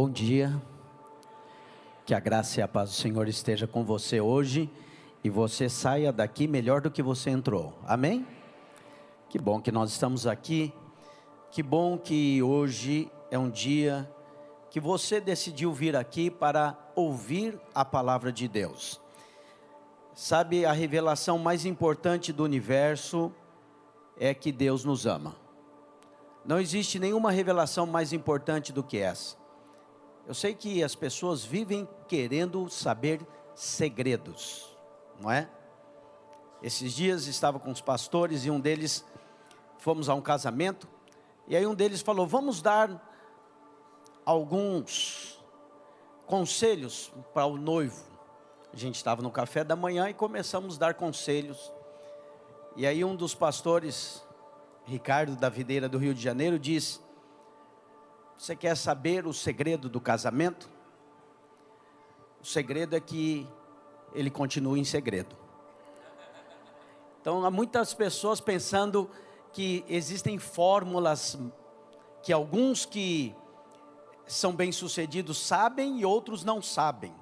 Bom dia. Que a graça e a paz do Senhor esteja com você hoje e você saia daqui melhor do que você entrou. Amém? Que bom que nós estamos aqui. Que bom que hoje é um dia que você decidiu vir aqui para ouvir a palavra de Deus. Sabe, a revelação mais importante do universo é que Deus nos ama. Não existe nenhuma revelação mais importante do que essa. Eu sei que as pessoas vivem querendo saber segredos, não é? Esses dias estava com os pastores e um deles fomos a um casamento e aí um deles falou: "Vamos dar alguns conselhos para o noivo". A gente estava no café da manhã e começamos a dar conselhos. E aí um dos pastores, Ricardo da Videira do Rio de Janeiro, disse: você quer saber o segredo do casamento? O segredo é que ele continue em segredo. Então, há muitas pessoas pensando que existem fórmulas que alguns que são bem-sucedidos sabem e outros não sabem.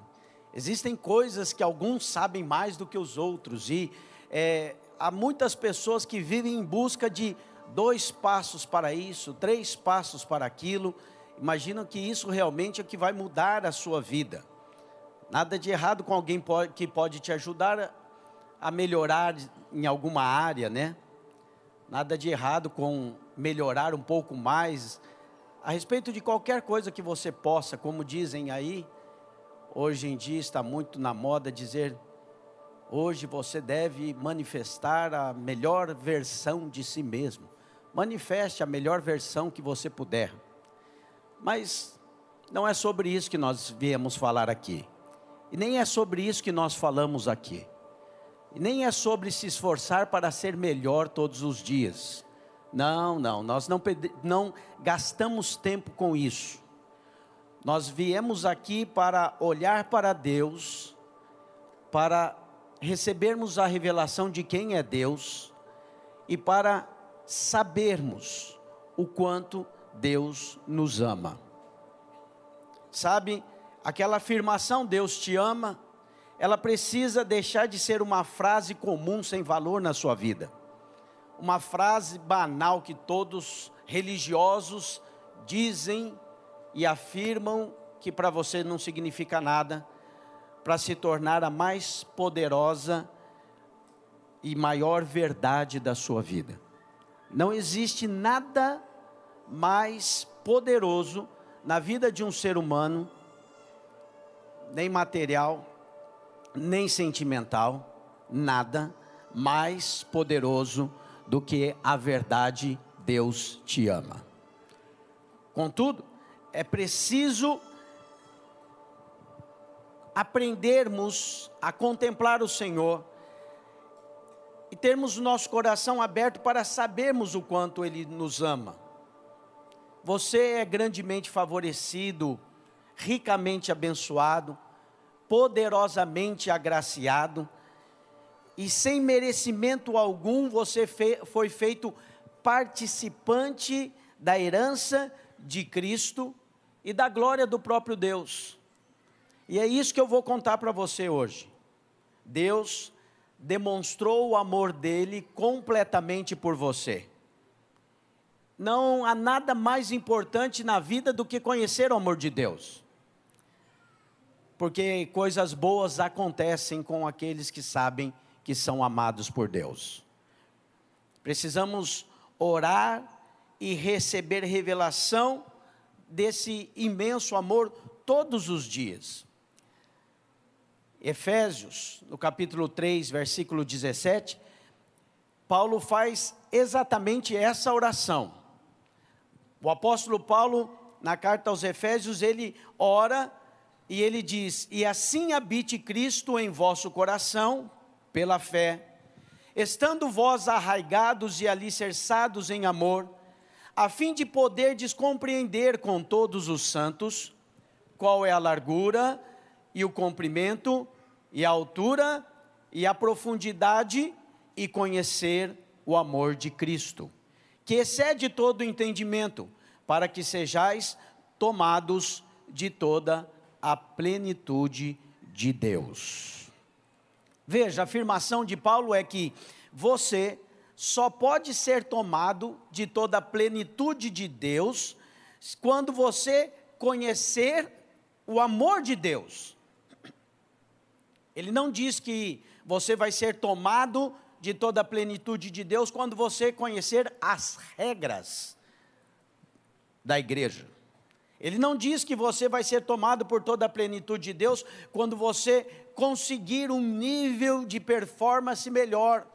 Existem coisas que alguns sabem mais do que os outros, e é, há muitas pessoas que vivem em busca de dois passos para isso, três passos para aquilo. Imaginam que isso realmente é que vai mudar a sua vida. Nada de errado com alguém que pode te ajudar a melhorar em alguma área, né? Nada de errado com melhorar um pouco mais a respeito de qualquer coisa que você possa, como dizem aí, hoje em dia está muito na moda dizer hoje você deve manifestar a melhor versão de si mesmo. Manifeste a melhor versão que você puder. Mas não é sobre isso que nós viemos falar aqui. E nem é sobre isso que nós falamos aqui. E nem é sobre se esforçar para ser melhor todos os dias. Não, não, nós não, não gastamos tempo com isso. Nós viemos aqui para olhar para Deus, para recebermos a revelação de quem é Deus e para sabermos o quanto Deus nos ama. Sabe, aquela afirmação Deus te ama, ela precisa deixar de ser uma frase comum sem valor na sua vida. Uma frase banal que todos religiosos dizem e afirmam que para você não significa nada, para se tornar a mais poderosa e maior verdade da sua vida. Não existe nada mais poderoso na vida de um ser humano, nem material, nem sentimental, nada mais poderoso do que a verdade Deus te ama. Contudo, é preciso aprendermos a contemplar o Senhor termos o nosso coração aberto para sabermos o quanto Ele nos ama. Você é grandemente favorecido, ricamente abençoado, poderosamente agraciado, e sem merecimento algum você foi feito participante da herança de Cristo e da glória do próprio Deus. E é isso que eu vou contar para você hoje. Deus demonstrou o amor dele completamente por você não há nada mais importante na vida do que conhecer o amor de Deus. Porque coisas boas acontecem com aqueles que sabem que são amados por Deus. Precisamos orar e receber revelação desse imenso amor todos os dias. Efésios, no capítulo 3, versículo 17, Paulo faz exatamente essa oração. O apóstolo Paulo, na carta aos Efésios, ele ora e ele diz: E assim habite Cristo em vosso coração, pela fé, estando vós arraigados e alicerçados em amor, a fim de poder descompreender com todos os santos qual é a largura e o comprimento e a altura e a profundidade e conhecer o amor de Cristo que excede todo entendimento, para que sejais tomados de toda a plenitude de Deus. Veja, a afirmação de Paulo é que você só pode ser tomado de toda a plenitude de Deus quando você conhecer o amor de Deus. Ele não diz que você vai ser tomado de toda a plenitude de Deus quando você conhecer as regras da igreja. Ele não diz que você vai ser tomado por toda a plenitude de Deus quando você conseguir um nível de performance melhor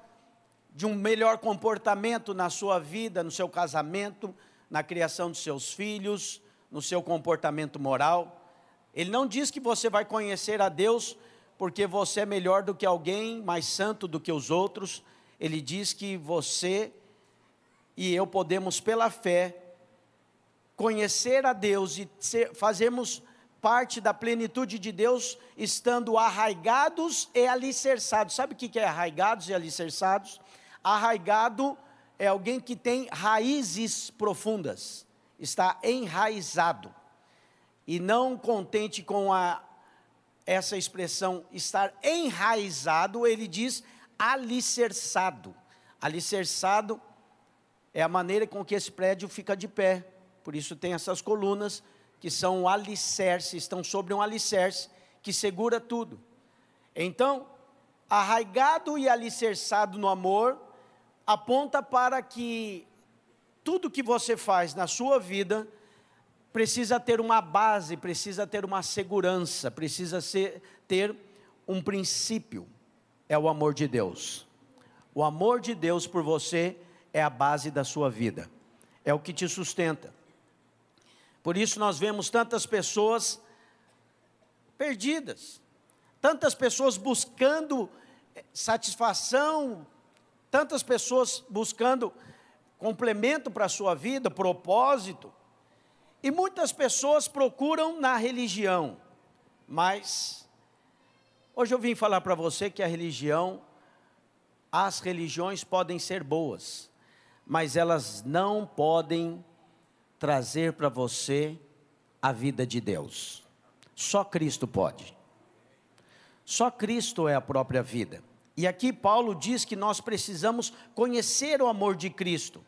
de um melhor comportamento na sua vida, no seu casamento, na criação dos seus filhos, no seu comportamento moral. Ele não diz que você vai conhecer a Deus porque você é melhor do que alguém, mais santo do que os outros. Ele diz que você e eu podemos, pela fé, conhecer a Deus e ser, fazermos parte da plenitude de Deus, estando arraigados e alicerçados. Sabe o que é arraigados e alicerçados? Arraigado é alguém que tem raízes profundas, está enraizado. E não contente com a, essa expressão estar enraizado, ele diz alicerçado. Alicerçado é a maneira com que esse prédio fica de pé. Por isso tem essas colunas que são alicerce, estão sobre um alicerce que segura tudo. Então, arraigado e alicerçado no amor, aponta para que tudo que você faz na sua vida precisa ter uma base, precisa ter uma segurança, precisa ser, ter um princípio. É o amor de Deus. O amor de Deus por você é a base da sua vida, é o que te sustenta. Por isso nós vemos tantas pessoas perdidas, tantas pessoas buscando satisfação, tantas pessoas buscando complemento para a sua vida, propósito. E muitas pessoas procuram na religião, mas hoje eu vim falar para você que a religião, as religiões podem ser boas, mas elas não podem trazer para você a vida de Deus. Só Cristo pode. Só Cristo é a própria vida. E aqui Paulo diz que nós precisamos conhecer o amor de Cristo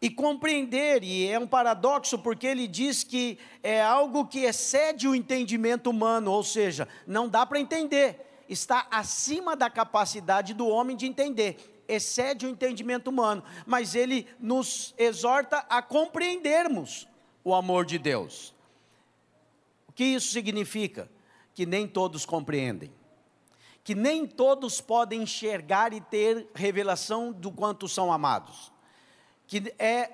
e compreender, e é um paradoxo porque ele diz que é algo que excede o entendimento humano, ou seja, não dá para entender, está acima da capacidade do homem de entender, excede o entendimento humano, mas ele nos exorta a compreendermos o amor de Deus. O que isso significa? Que nem todos compreendem que nem todos podem enxergar e ter revelação do quanto são amados. Que é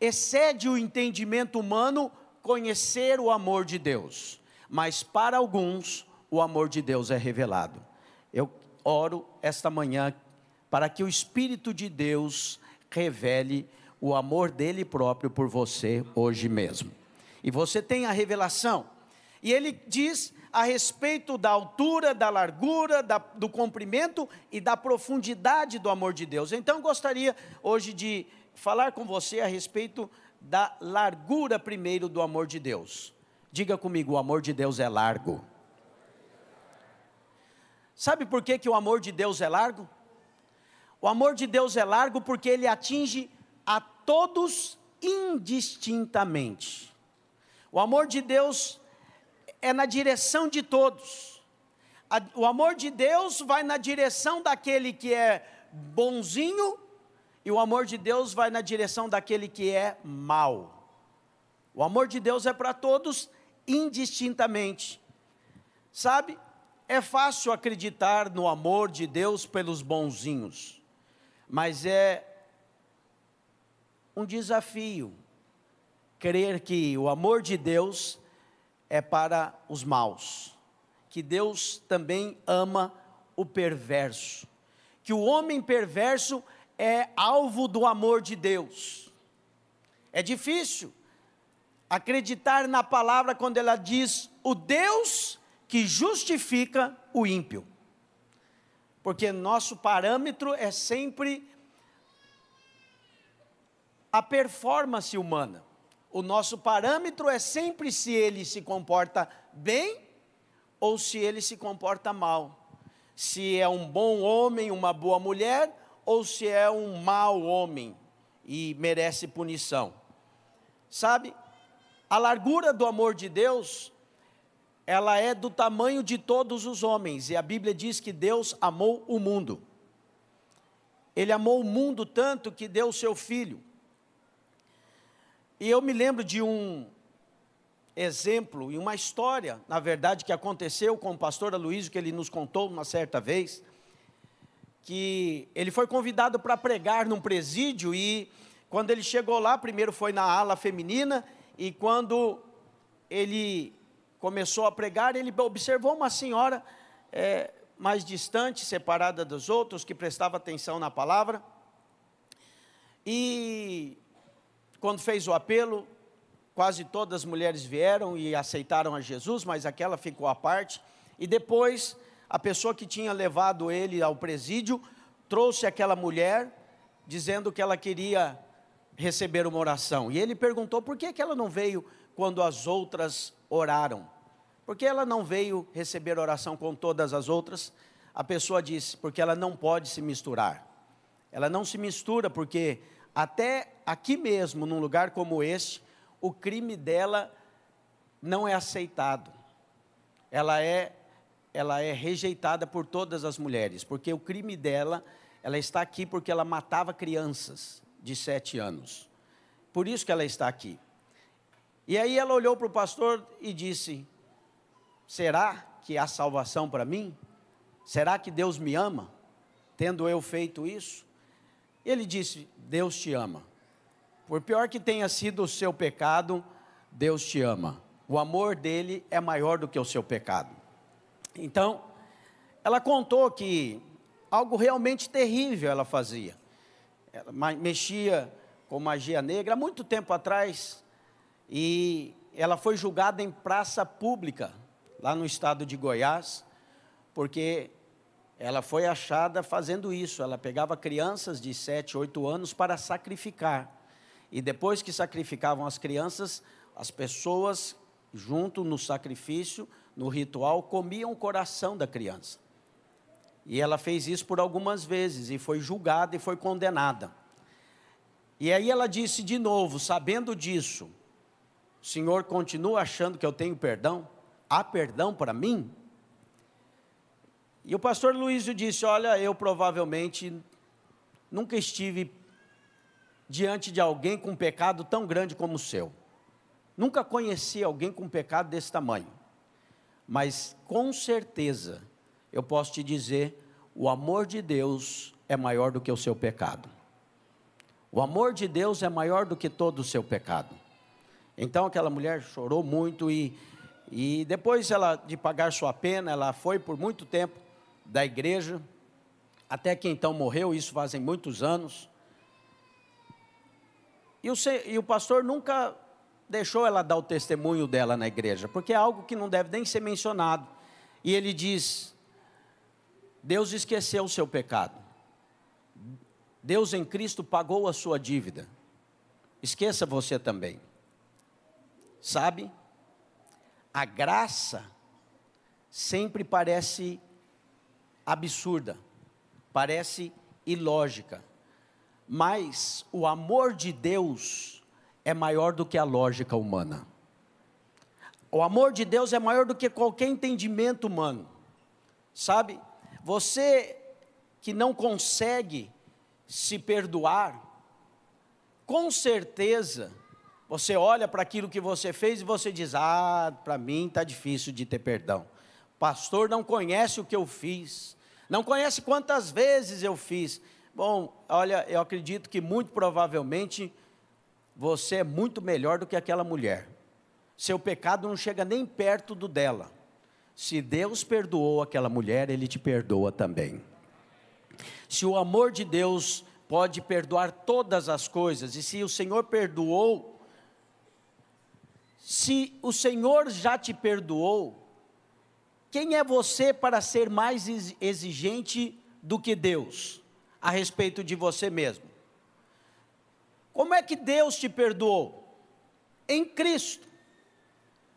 excede o entendimento humano conhecer o amor de Deus, mas para alguns o amor de Deus é revelado. Eu oro esta manhã para que o Espírito de Deus revele o amor dele próprio por você hoje mesmo. E você tem a revelação. E ele diz a respeito da altura, da largura, da, do comprimento e da profundidade do amor de Deus. Então, gostaria hoje de falar com você a respeito da largura primeiro do amor de Deus. Diga comigo, o amor de Deus é largo. Sabe por que, que o amor de Deus é largo? O amor de Deus é largo porque ele atinge a todos indistintamente. O amor de Deus é na direção de todos. O amor de Deus vai na direção daquele que é bonzinho, e o amor de Deus vai na direção daquele que é mau. O amor de Deus é para todos indistintamente. Sabe, é fácil acreditar no amor de Deus pelos bonzinhos, mas é um desafio crer que o amor de Deus é para os maus, que Deus também ama o perverso, que o homem perverso é alvo do amor de Deus. É difícil acreditar na palavra quando ela diz o Deus que justifica o ímpio. Porque nosso parâmetro é sempre a performance humana. O nosso parâmetro é sempre se ele se comporta bem ou se ele se comporta mal. Se é um bom homem, uma boa mulher, ou se é um mau homem e merece punição. Sabe? A largura do amor de Deus, ela é do tamanho de todos os homens, e a Bíblia diz que Deus amou o mundo. Ele amou o mundo tanto que deu o seu filho. E eu me lembro de um exemplo e uma história, na verdade, que aconteceu com o pastor Aloysio, que ele nos contou uma certa vez, que ele foi convidado para pregar num presídio e quando ele chegou lá, primeiro foi na ala feminina e quando ele começou a pregar, ele observou uma senhora é, mais distante, separada dos outros, que prestava atenção na palavra. E quando fez o apelo, quase todas as mulheres vieram e aceitaram a Jesus, mas aquela ficou à parte. E depois, a pessoa que tinha levado ele ao presídio trouxe aquela mulher, dizendo que ela queria receber uma oração. E ele perguntou por que, que ela não veio quando as outras oraram. Por que ela não veio receber oração com todas as outras? A pessoa disse, porque ela não pode se misturar. Ela não se mistura porque até aqui mesmo, num lugar como este, o crime dela não é aceitado. Ela é ela é rejeitada por todas as mulheres, porque o crime dela, ela está aqui porque ela matava crianças de sete anos. Por isso que ela está aqui. E aí ela olhou para o pastor e disse: Será que há salvação para mim? Será que Deus me ama, tendo eu feito isso? Ele disse: Deus te ama. Por pior que tenha sido o seu pecado, Deus te ama. O amor dele é maior do que o seu pecado. Então, ela contou que algo realmente terrível ela fazia. Ela mexia com magia negra há muito tempo atrás e ela foi julgada em praça pública, lá no estado de Goiás, porque ela foi achada fazendo isso. Ela pegava crianças de 7, 8 anos para sacrificar. E depois que sacrificavam as crianças, as pessoas, junto no sacrifício, no ritual, comiam o coração da criança. E ela fez isso por algumas vezes e foi julgada e foi condenada. E aí ela disse de novo, sabendo disso, o Senhor continua achando que eu tenho perdão? Há perdão para mim? E o pastor Luísio disse: Olha, eu provavelmente nunca estive diante de alguém com um pecado tão grande como o seu. Nunca conheci alguém com um pecado desse tamanho. Mas com certeza eu posso te dizer: o amor de Deus é maior do que o seu pecado. O amor de Deus é maior do que todo o seu pecado. Então aquela mulher chorou muito e, e depois ela de pagar sua pena, ela foi por muito tempo da igreja, até que então morreu, isso fazem muitos anos. E o, e o pastor nunca deixou ela dar o testemunho dela na igreja, porque é algo que não deve nem ser mencionado. E ele diz: Deus esqueceu o seu pecado. Deus em Cristo pagou a sua dívida. Esqueça você também. Sabe? A graça sempre parece absurda, parece ilógica. Mas o amor de Deus é maior do que a lógica humana. O amor de Deus é maior do que qualquer entendimento humano. Sabe? Você que não consegue se perdoar, com certeza, você olha para aquilo que você fez e você diz: Ah, para mim está difícil de ter perdão. Pastor não conhece o que eu fiz, não conhece quantas vezes eu fiz. Bom, olha, eu acredito que muito provavelmente você é muito melhor do que aquela mulher. Seu pecado não chega nem perto do dela. Se Deus perdoou aquela mulher, Ele te perdoa também. Se o amor de Deus pode perdoar todas as coisas, e se o Senhor perdoou, se o Senhor já te perdoou, quem é você para ser mais exigente do que Deus a respeito de você mesmo? Como é que Deus te perdoou? em Cristo,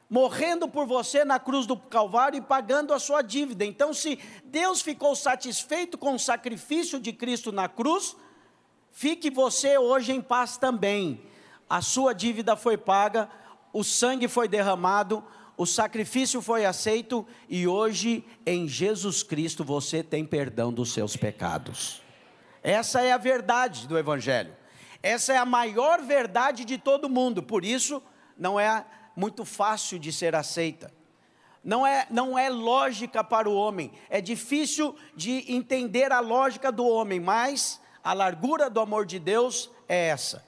morrendo por você na cruz do Calvário e pagando a sua dívida. Então, se Deus ficou satisfeito com o sacrifício de Cristo na cruz, fique você hoje em paz também. A sua dívida foi paga, o sangue foi derramado, o sacrifício foi aceito e hoje em Jesus Cristo você tem perdão dos seus pecados. Essa é a verdade do Evangelho. Essa é a maior verdade de todo mundo, por isso não é muito fácil de ser aceita. Não é, não é lógica para o homem, é difícil de entender a lógica do homem, mas a largura do amor de Deus é essa,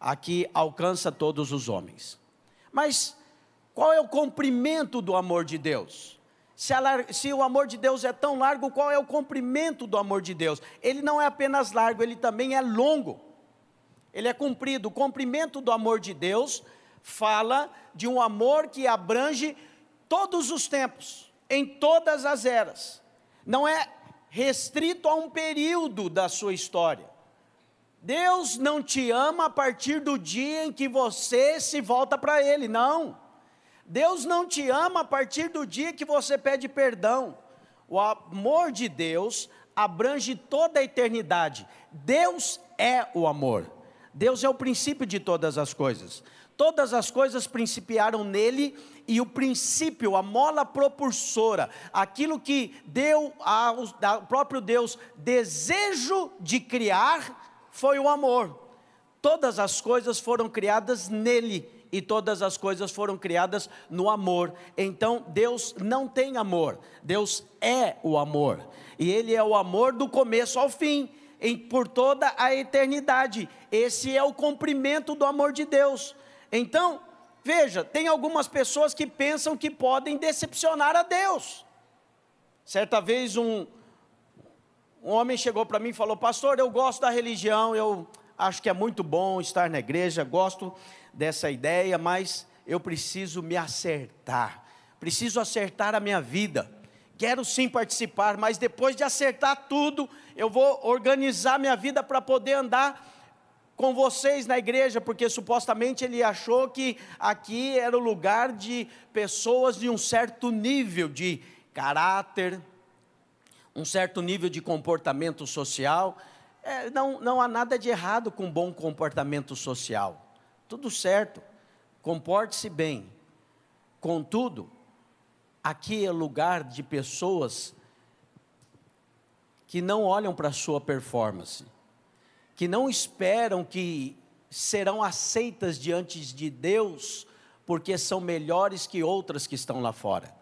aqui alcança todos os homens. Mas qual é o comprimento do amor de Deus? Se, a, se, o amor de Deus é tão largo, qual é o comprimento do amor de Deus? Ele não é apenas largo, ele também é longo. Ele é comprido. O comprimento do amor de Deus fala de um amor que abrange todos os tempos, em todas as eras. Não é restrito a um período da sua história. Deus não te ama a partir do dia em que você se volta para Ele, não. Deus não te ama a partir do dia que você pede perdão. O amor de Deus abrange toda a eternidade. Deus é o amor. Deus é o princípio de todas as coisas. Todas as coisas principiaram nele e o princípio, a mola propulsora, aquilo que deu ao, ao próprio Deus desejo de criar, foi o amor. Todas as coisas foram criadas nele e todas as coisas foram criadas no amor. Então Deus não tem amor, Deus é o amor. E Ele é o amor do começo ao fim, em, por toda a eternidade. Esse é o cumprimento do amor de Deus. Então, veja, tem algumas pessoas que pensam que podem decepcionar a Deus. Certa vez um, um homem chegou para mim e falou: Pastor, eu gosto da religião, eu acho que é muito bom estar na igreja, gosto dessa ideia, mas eu preciso me acertar, preciso acertar a minha vida. Quero sim participar, mas depois de acertar tudo, eu vou organizar minha vida para poder andar com vocês na igreja, porque supostamente ele achou que aqui era o lugar de pessoas de um certo nível de caráter, um certo nível de comportamento social. É, não, não há nada de errado com bom comportamento social tudo certo, comporte-se bem. Contudo, aqui é lugar de pessoas que não olham para a sua performance, que não esperam que serão aceitas diante de Deus porque são melhores que outras que estão lá fora.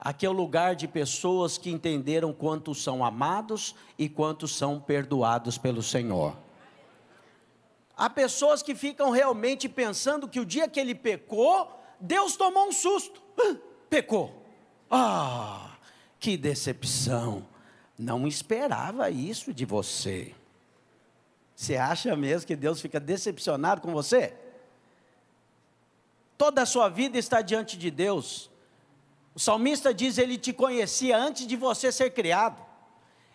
Aqui é o lugar de pessoas que entenderam quanto são amados e quanto são perdoados pelo Senhor. Há pessoas que ficam realmente pensando que o dia que ele pecou, Deus tomou um susto. Pecou. Ah, que decepção. Não esperava isso de você. Você acha mesmo que Deus fica decepcionado com você? Toda a sua vida está diante de Deus. O salmista diz: Ele te conhecia antes de você ser criado.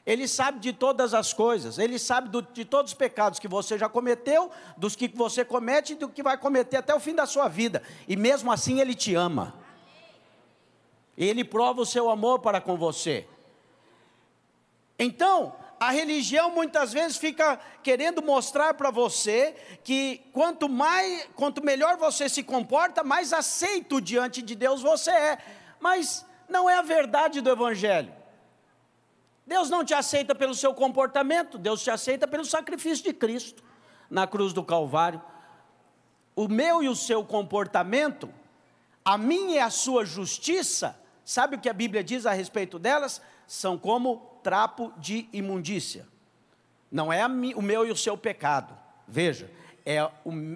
Ele sabe de todas as coisas, ele sabe do, de todos os pecados que você já cometeu, dos que você comete e do que vai cometer até o fim da sua vida, e mesmo assim ele te ama. Ele prova o seu amor para com você. Então, a religião muitas vezes fica querendo mostrar para você que quanto mais, quanto melhor você se comporta, mais aceito diante de Deus você é. Mas não é a verdade do evangelho. Deus não te aceita pelo seu comportamento, Deus te aceita pelo sacrifício de Cristo na cruz do Calvário. O meu e o seu comportamento, a minha e a sua justiça, sabe o que a Bíblia diz a respeito delas? São como trapo de imundícia. Não é o meu e o seu pecado. Veja, é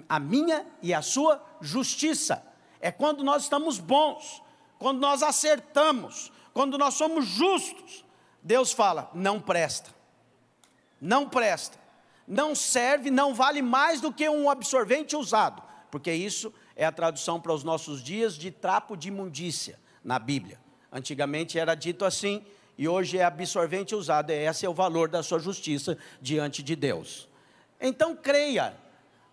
a minha e a sua justiça. É quando nós estamos bons, quando nós acertamos, quando nós somos justos. Deus fala: não presta, não presta, não serve, não vale mais do que um absorvente usado, porque isso é a tradução para os nossos dias de trapo de imundícia na Bíblia. Antigamente era dito assim, e hoje é absorvente usado, esse é o valor da sua justiça diante de Deus. Então creia,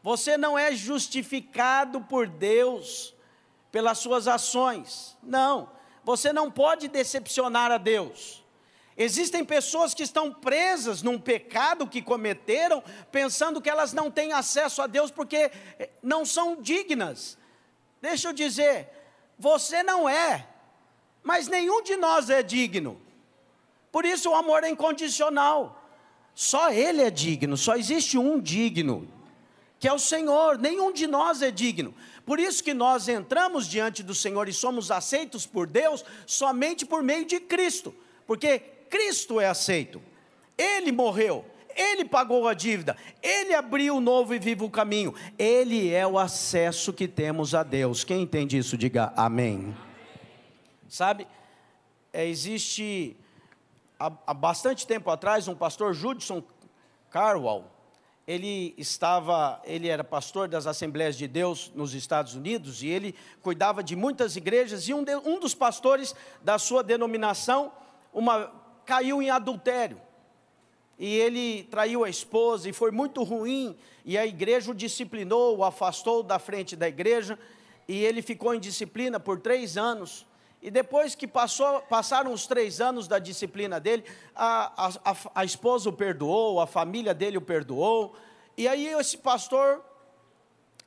Você não é justificado por Deus pelas suas ações. Não, você não pode decepcionar a Deus. Existem pessoas que estão presas num pecado que cometeram, pensando que elas não têm acesso a Deus porque eh, não são dignas. Deixa eu dizer, você não é, mas nenhum de nós é digno. Por isso o amor é incondicional. Só Ele é digno, só existe um digno, que é o Senhor. Nenhum de nós é digno. Por isso que nós entramos diante do Senhor e somos aceitos por Deus somente por meio de Cristo, porque Cristo é aceito. Ele morreu, ele pagou a dívida, ele abriu o novo e vivo caminho. Ele é o acesso que temos a Deus. Quem entende isso, diga amém. Sabe, é, existe há, há, bastante tempo atrás um pastor Judson Carwell, ele estava, ele era pastor das Assembleias de Deus nos Estados Unidos e ele cuidava de muitas igrejas e um, de, um dos pastores da sua denominação uma, caiu em adultério. E ele traiu a esposa e foi muito ruim e a igreja o disciplinou, o afastou da frente da igreja e ele ficou em disciplina por três anos e depois que passou, passaram os três anos da disciplina dele, a, a, a esposa o perdoou, a família dele o perdoou. E aí esse pastor,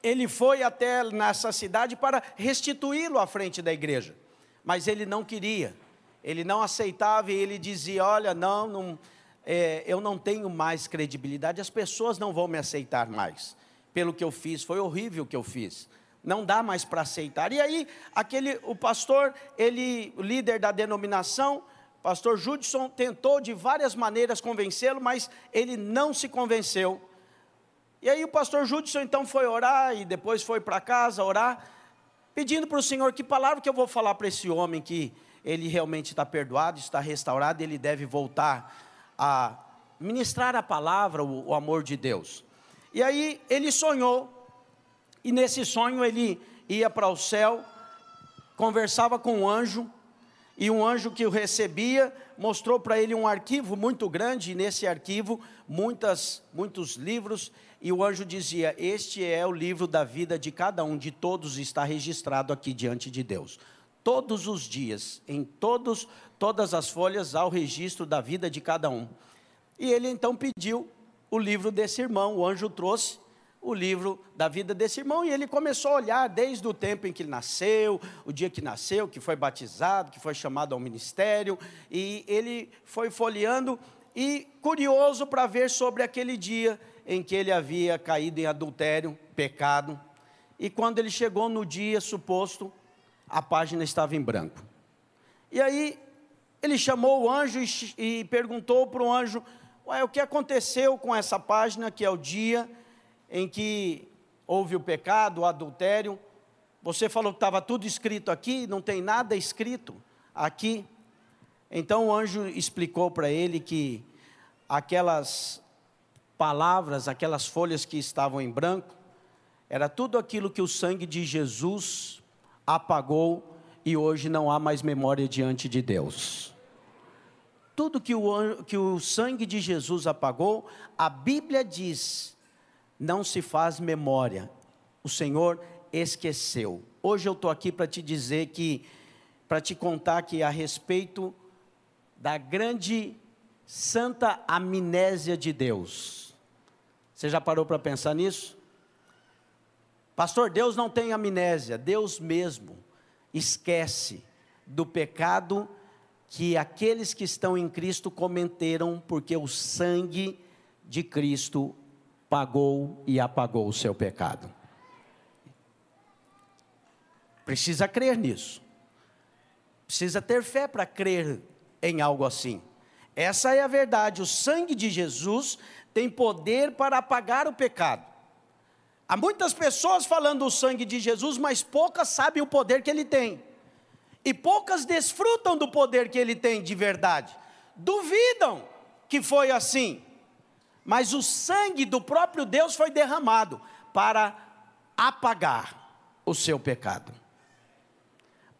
ele foi até nessa cidade para restituí-lo à frente da igreja. Mas ele não queria, ele não aceitava e ele dizia: Olha, não, não é, eu não tenho mais credibilidade, as pessoas não vão me aceitar mais pelo que eu fiz, foi horrível o que eu fiz não dá mais para aceitar. E aí, aquele, o pastor, ele, o líder da denominação, pastor Judson, tentou de várias maneiras convencê-lo, mas ele não se convenceu. E aí o pastor Judson então foi orar e depois foi para casa orar, pedindo para o Senhor que palavra que eu vou falar para esse homem que ele realmente está perdoado, está restaurado, ele deve voltar a ministrar a palavra, o, o amor de Deus. E aí ele sonhou e nesse sonho ele ia para o céu, conversava com um anjo, e um anjo que o recebia mostrou para ele um arquivo muito grande, e nesse arquivo muitas, muitos livros, e o anjo dizia: Este é o livro da vida de cada um, de todos está registrado aqui diante de Deus. Todos os dias, em todos, todas as folhas, há o registro da vida de cada um. E ele então pediu o livro desse irmão, o anjo trouxe, o livro da vida desse irmão e ele começou a olhar desde o tempo em que ele nasceu, o dia que nasceu, que foi batizado, que foi chamado ao ministério, e ele foi folheando e curioso para ver sobre aquele dia em que ele havia caído em adultério, pecado. E quando ele chegou no dia suposto, a página estava em branco. E aí ele chamou o anjo e, e perguntou para o anjo: Ué, o que aconteceu com essa página que é o dia em que houve o pecado, o adultério. Você falou que estava tudo escrito aqui, não tem nada escrito aqui. Então o anjo explicou para ele que aquelas palavras, aquelas folhas que estavam em branco, era tudo aquilo que o sangue de Jesus apagou e hoje não há mais memória diante de Deus. Tudo que o, que o sangue de Jesus apagou, a Bíblia diz não se faz memória. O Senhor esqueceu. Hoje eu estou aqui para te dizer que, para te contar que a respeito da grande santa amnésia de Deus. Você já parou para pensar nisso? Pastor, Deus não tem amnésia, Deus mesmo esquece do pecado que aqueles que estão em Cristo cometeram, porque o sangue de Cristo pagou e apagou o seu pecado. Precisa crer nisso. Precisa ter fé para crer em algo assim. Essa é a verdade. O sangue de Jesus tem poder para apagar o pecado. Há muitas pessoas falando do sangue de Jesus, mas poucas sabem o poder que ele tem. E poucas desfrutam do poder que ele tem de verdade. Duvidam que foi assim mas o sangue do próprio Deus foi derramado para apagar o seu pecado,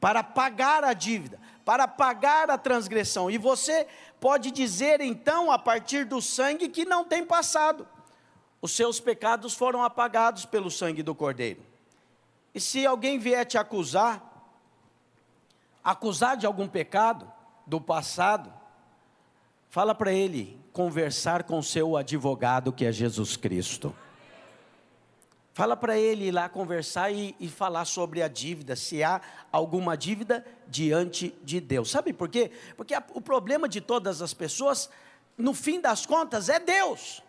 para pagar a dívida, para pagar a transgressão. E você pode dizer então, a partir do sangue, que não tem passado. os seus pecados foram apagados pelo sangue do Cordeiro. E se alguém vier te acusar, acusar de algum pecado do passado, fala para ele conversar com seu advogado que é Jesus Cristo. Fala para ele ir lá conversar e, e, falar sobre a dívida, se há alguma dívida diante de Deus. Sabe por quê? Porque a, o problema de todas as pessoas, no fim das contas, é Deus.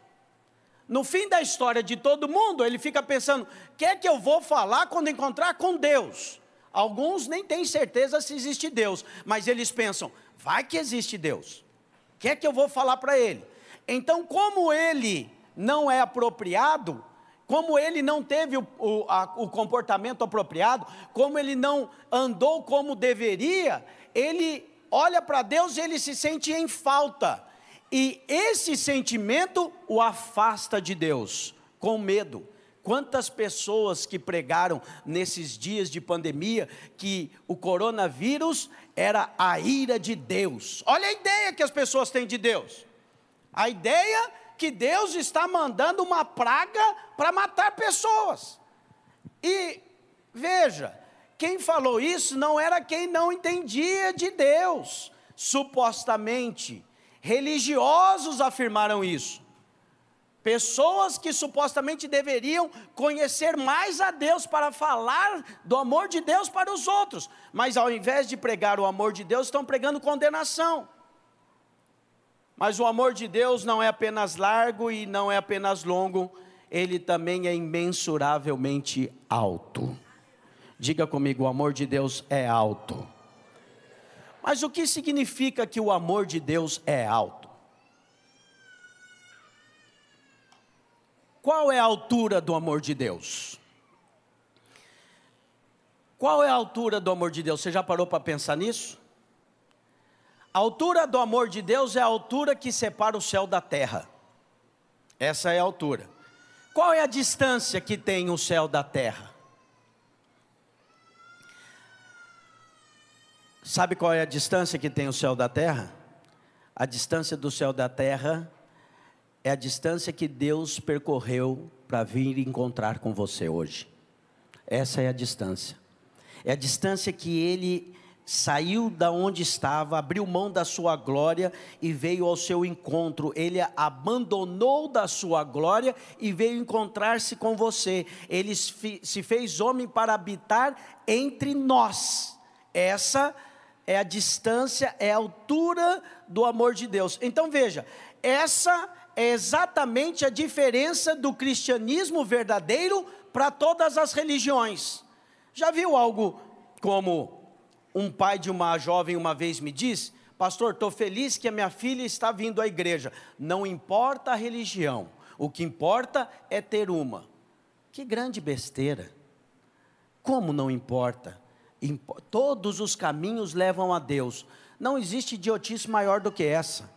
No fim da história de todo mundo, ele fica pensando: o que é que eu vou falar quando encontrar com Deus? Alguns nem têm certeza se existe Deus, mas eles pensam: vai que existe Deus. O que é que eu vou falar para ele? Então, como ele não é apropriado, como ele não teve o, o, a, o comportamento apropriado, como ele não andou como deveria, ele olha para Deus e ele se sente em falta. E esse sentimento o afasta de Deus, com medo. Quantas pessoas que pregaram nesses dias de pandemia que o coronavírus era a ira de Deus. Olha a ideia que as pessoas têm de Deus. A ideia que Deus está mandando uma praga para matar pessoas. E veja, quem falou isso não era quem não entendia de Deus, supostamente. Religiosos afirmaram isso. Pessoas que supostamente deveriam conhecer mais a Deus para falar do amor de Deus para os outros, mas ao invés de pregar o amor de Deus, estão pregando condenação. Mas o amor de Deus não é apenas largo e não é apenas longo, ele também é imensuravelmente alto. Diga comigo, o amor de Deus é alto. Mas o que significa que o amor de Deus é alto? Qual é a altura do amor de Deus? Qual é a altura do amor de Deus? Você já parou para pensar nisso? A altura do amor de Deus é a altura que separa o céu da terra. Essa é a altura. Qual é a distância que tem o céu da terra? Sabe qual é a distância que tem o céu da terra? A distância do céu da terra é a distância que Deus percorreu para vir encontrar com você hoje. Essa é a distância. É a distância que ele saiu da onde estava, abriu mão da sua glória e veio ao seu encontro. Ele abandonou da sua glória e veio encontrar-se com você. Ele se fez homem para habitar entre nós. Essa é a distância, é a altura do amor de Deus. Então veja, essa é exatamente a diferença do cristianismo verdadeiro para todas as religiões. Já viu algo como um pai de uma jovem uma vez me disse: Pastor, estou feliz que a minha filha está vindo à igreja. Não importa a religião, o que importa é ter uma. Que grande besteira. Como não importa? Impo Todos os caminhos levam a Deus. Não existe idiotice maior do que essa.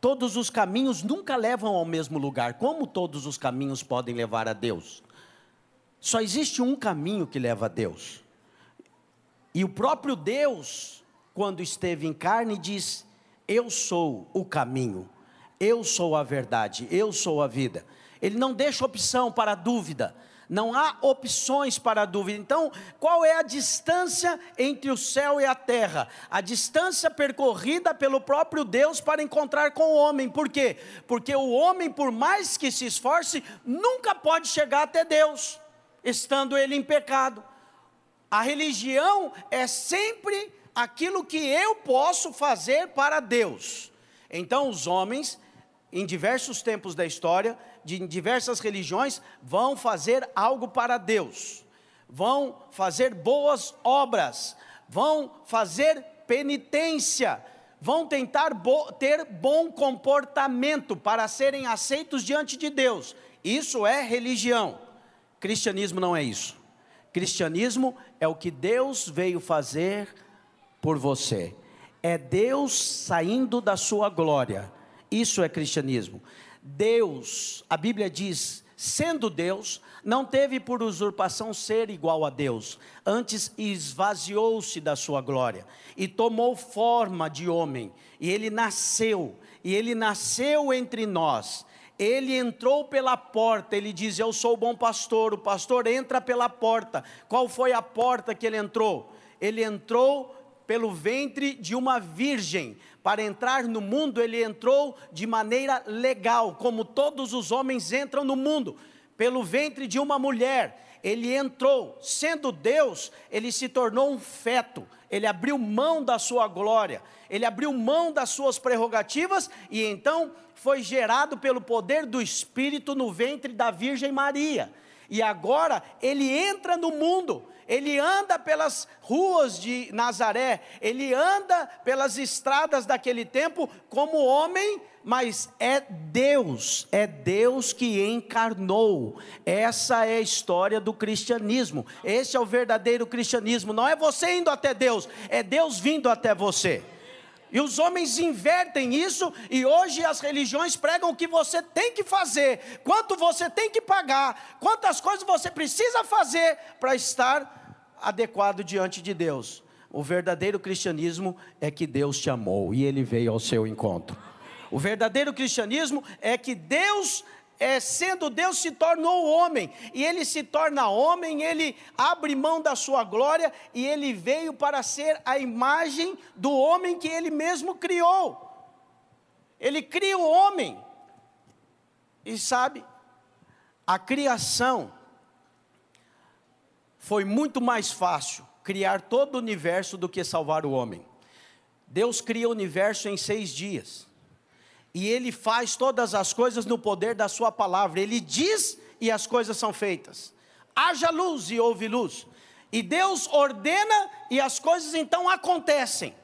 Todos os caminhos nunca levam ao mesmo lugar. Como todos os caminhos podem levar a Deus? Só existe um caminho que leva a Deus. E o próprio Deus, quando esteve em carne, diz: Eu sou o caminho, eu sou a verdade, eu sou a vida. Ele não deixa opção para dúvida. Não há opções para dúvida. Então, qual é a distância entre o céu e a terra? A distância percorrida pelo próprio Deus para encontrar com o homem. Por quê? Porque o homem, por mais que se esforce, nunca pode chegar até Deus, estando ele em pecado. A religião é sempre aquilo que eu posso fazer para Deus. Então, os homens, em diversos tempos da história, de diversas religiões, vão fazer algo para Deus, vão fazer boas obras, vão fazer penitência, vão tentar bo ter bom comportamento para serem aceitos diante de Deus. Isso é religião. Cristianismo não é isso. Cristianismo é o que Deus veio fazer por você. É Deus saindo da sua glória. Isso é cristianismo. Deus, a Bíblia diz, sendo Deus, não teve por usurpação ser igual a Deus, antes esvaziou-se da sua glória e tomou forma de homem, e ele nasceu, e ele nasceu entre nós. Ele entrou pela porta, ele diz: Eu sou o bom pastor. O pastor entra pela porta. Qual foi a porta que ele entrou? Ele entrou pelo ventre de uma virgem. Para entrar no mundo, ele entrou de maneira legal, como todos os homens entram no mundo, pelo ventre de uma mulher. Ele entrou, sendo Deus, ele se tornou um feto, ele abriu mão da sua glória, ele abriu mão das suas prerrogativas e então foi gerado pelo poder do Espírito no ventre da Virgem Maria. E agora ele entra no mundo, ele anda pelas ruas de Nazaré, ele anda pelas estradas daquele tempo como homem, mas é Deus, é Deus que encarnou. Essa é a história do cristianismo. Esse é o verdadeiro cristianismo. Não é você indo até Deus, é Deus vindo até você. E os homens invertem isso, e hoje as religiões pregam o que você tem que fazer, quanto você tem que pagar, quantas coisas você precisa fazer para estar adequado diante de Deus. O verdadeiro cristianismo é que Deus te amou e ele veio ao seu encontro. O verdadeiro cristianismo é que Deus é, sendo Deus, se tornou homem, e ele se torna homem, ele abre mão da sua glória, e ele veio para ser a imagem do homem que ele mesmo criou. Ele cria o homem, e sabe, a criação foi muito mais fácil criar todo o universo do que salvar o homem. Deus cria o universo em seis dias e ele faz todas as coisas no poder da sua palavra. Ele diz e as coisas são feitas. Haja luz e houve luz. E Deus ordena e as coisas então acontecem.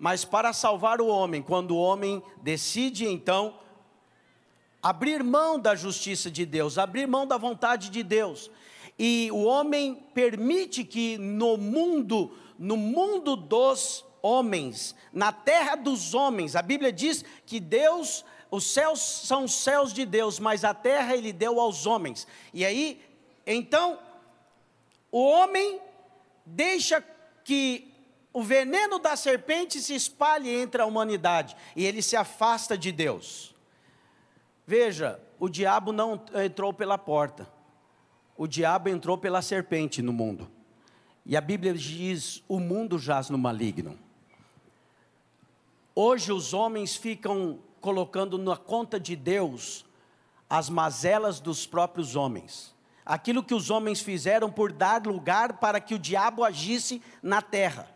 Mas para salvar o homem, quando o homem decide então abrir mão da justiça de Deus, abrir mão da vontade de Deus, e o homem permite que no mundo, no mundo dos homens, na terra dos homens. A Bíblia diz que Deus, os céus são os céus de Deus, mas a terra ele deu aos homens. E aí, então, o homem deixa que o veneno da serpente se espalhe entre a humanidade e ele se afasta de Deus. Veja, o diabo não entrou pela porta, o diabo entrou pela serpente no mundo. E a Bíblia diz: o mundo jaz no maligno. Hoje os homens ficam colocando na conta de Deus as mazelas dos próprios homens. Aquilo que os homens fizeram por dar lugar para que o diabo agisse na terra.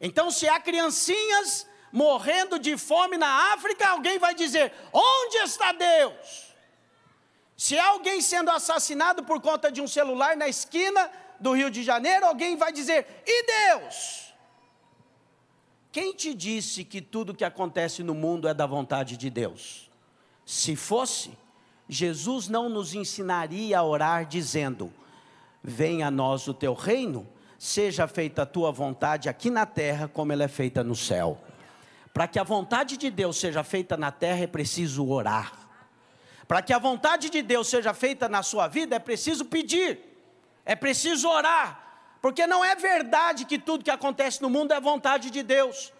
Então, se há criancinhas morrendo de fome na África, alguém vai dizer: onde está Deus? Se há alguém sendo assassinado por conta de um celular na esquina do Rio de Janeiro, alguém vai dizer: e Deus? Quem te disse que tudo que acontece no mundo é da vontade de Deus? Se fosse, Jesus não nos ensinaria a orar dizendo: Venha a nós o teu reino, seja feita a tua vontade aqui na terra como ela é feita no céu. Para que a vontade de Deus seja feita na terra é preciso orar. Para que a vontade de Deus seja feita na sua vida é preciso pedir, é preciso orar, porque não é verdade que tudo que acontece no mundo é vontade de Deus.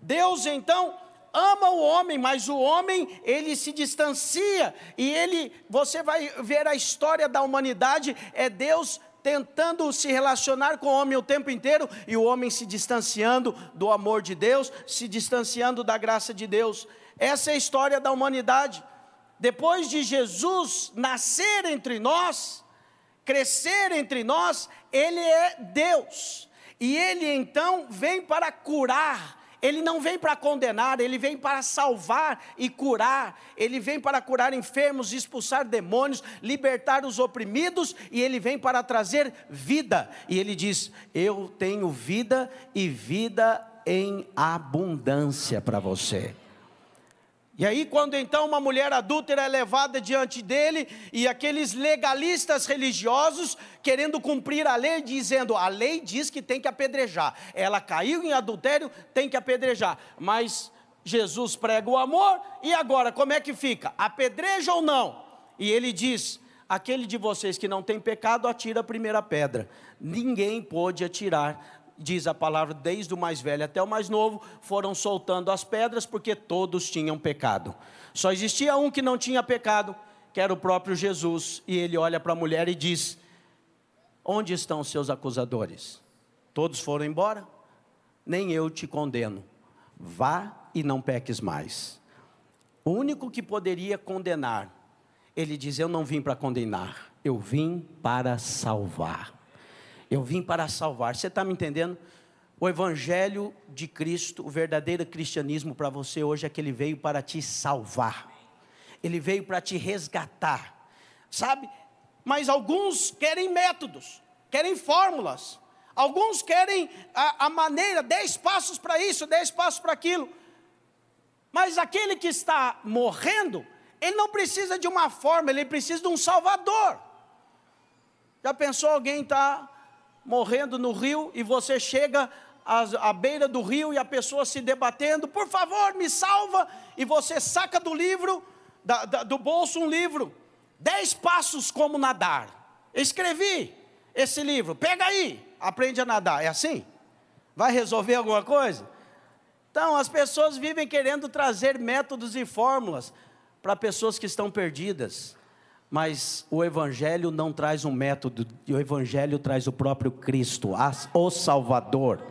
Deus então ama o homem, mas o homem ele se distancia e ele, você vai ver a história da humanidade é Deus tentando se relacionar com o homem o tempo inteiro e o homem se distanciando do amor de Deus, se distanciando da graça de Deus. Essa é a história da humanidade. Depois de Jesus nascer entre nós, crescer entre nós, Ele é Deus. E Ele então vem para curar, Ele não vem para condenar, Ele vem para salvar e curar, Ele vem para curar enfermos, expulsar demônios, libertar os oprimidos, e Ele vem para trazer vida. E Ele diz: Eu tenho vida e vida em abundância para você. E aí, quando então uma mulher adúltera é levada diante dele, e aqueles legalistas religiosos querendo cumprir a lei, dizendo: a lei diz que tem que apedrejar, ela caiu em adultério, tem que apedrejar, mas Jesus prega o amor, e agora como é que fica? Apedreja ou não? E ele diz: aquele de vocês que não tem pecado, atira a primeira pedra. Ninguém pôde atirar diz a palavra, desde o mais velho até o mais novo, foram soltando as pedras porque todos tinham pecado. Só existia um que não tinha pecado, que era o próprio Jesus, e ele olha para a mulher e diz: Onde estão os seus acusadores? Todos foram embora? Nem eu te condeno. Vá e não peques mais. O único que poderia condenar, ele diz: Eu não vim para condenar, eu vim para salvar. Eu vim para salvar. Você está me entendendo? O Evangelho de Cristo, o verdadeiro cristianismo para você hoje é que ele veio para te salvar, ele veio para te resgatar, sabe? Mas alguns querem métodos, querem fórmulas, alguns querem a, a maneira, dez passos para isso, dez passos para aquilo, mas aquele que está morrendo, ele não precisa de uma forma, ele precisa de um Salvador. Já pensou alguém está morrendo no rio e você chega à, à beira do rio e a pessoa se debatendo, por favor, me salva, e você saca do livro, da, da, do bolso um livro, dez passos como nadar. Escrevi esse livro, pega aí, aprende a nadar. É assim? Vai resolver alguma coisa? Então, as pessoas vivem querendo trazer métodos e fórmulas para pessoas que estão perdidas. Mas o Evangelho não traz um método, o Evangelho traz o próprio Cristo, o Salvador.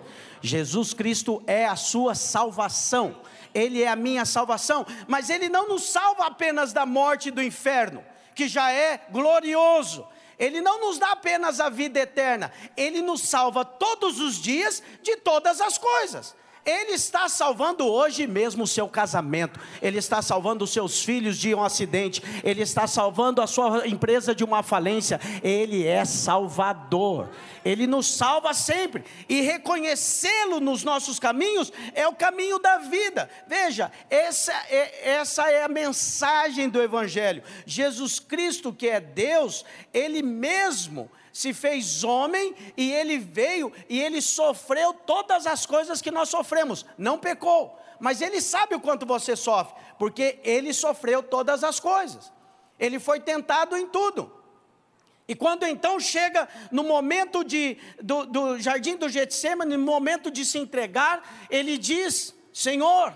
Jesus Cristo é a sua salvação, Ele é a minha salvação, mas Ele não nos salva apenas da morte e do inferno, que já é glorioso. Ele não nos dá apenas a vida eterna, Ele nos salva todos os dias de todas as coisas. Ele está salvando hoje mesmo o seu casamento, Ele está salvando os seus filhos de um acidente, Ele está salvando a sua empresa de uma falência, Ele é Salvador, Ele nos salva sempre, e reconhecê-lo nos nossos caminhos é o caminho da vida. Veja, essa é, essa é a mensagem do Evangelho. Jesus Cristo, que é Deus, Ele mesmo se fez homem e ele veio e ele sofreu todas as coisas que nós sofremos. Não pecou, mas ele sabe o quanto você sofre, porque ele sofreu todas as coisas. Ele foi tentado em tudo. E quando então chega no momento de, do, do jardim do Getsemane, no momento de se entregar, ele diz: Senhor,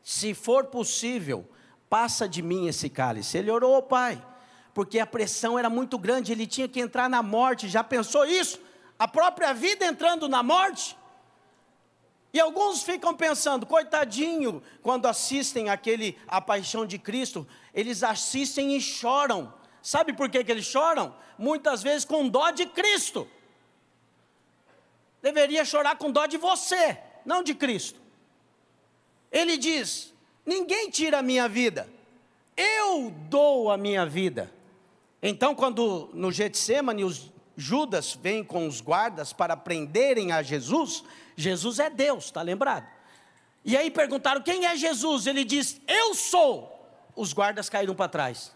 se for possível, passa de mim esse cálice. Ele orou Pai porque a pressão era muito grande, ele tinha que entrar na morte. Já pensou isso? A própria vida entrando na morte? E alguns ficam pensando, coitadinho, quando assistem aquele A Paixão de Cristo, eles assistem e choram. Sabe por que, que eles choram? Muitas vezes com dó de Cristo. Deveria chorar com dó de você, não de Cristo. Ele diz: ninguém tira a minha vida, eu dou a minha vida. Então, quando no Getsemane os Judas vêm com os guardas para prenderem a Jesus, Jesus é Deus, está lembrado? E aí perguntaram: quem é Jesus? Ele diz: Eu sou. Os guardas caíram para trás,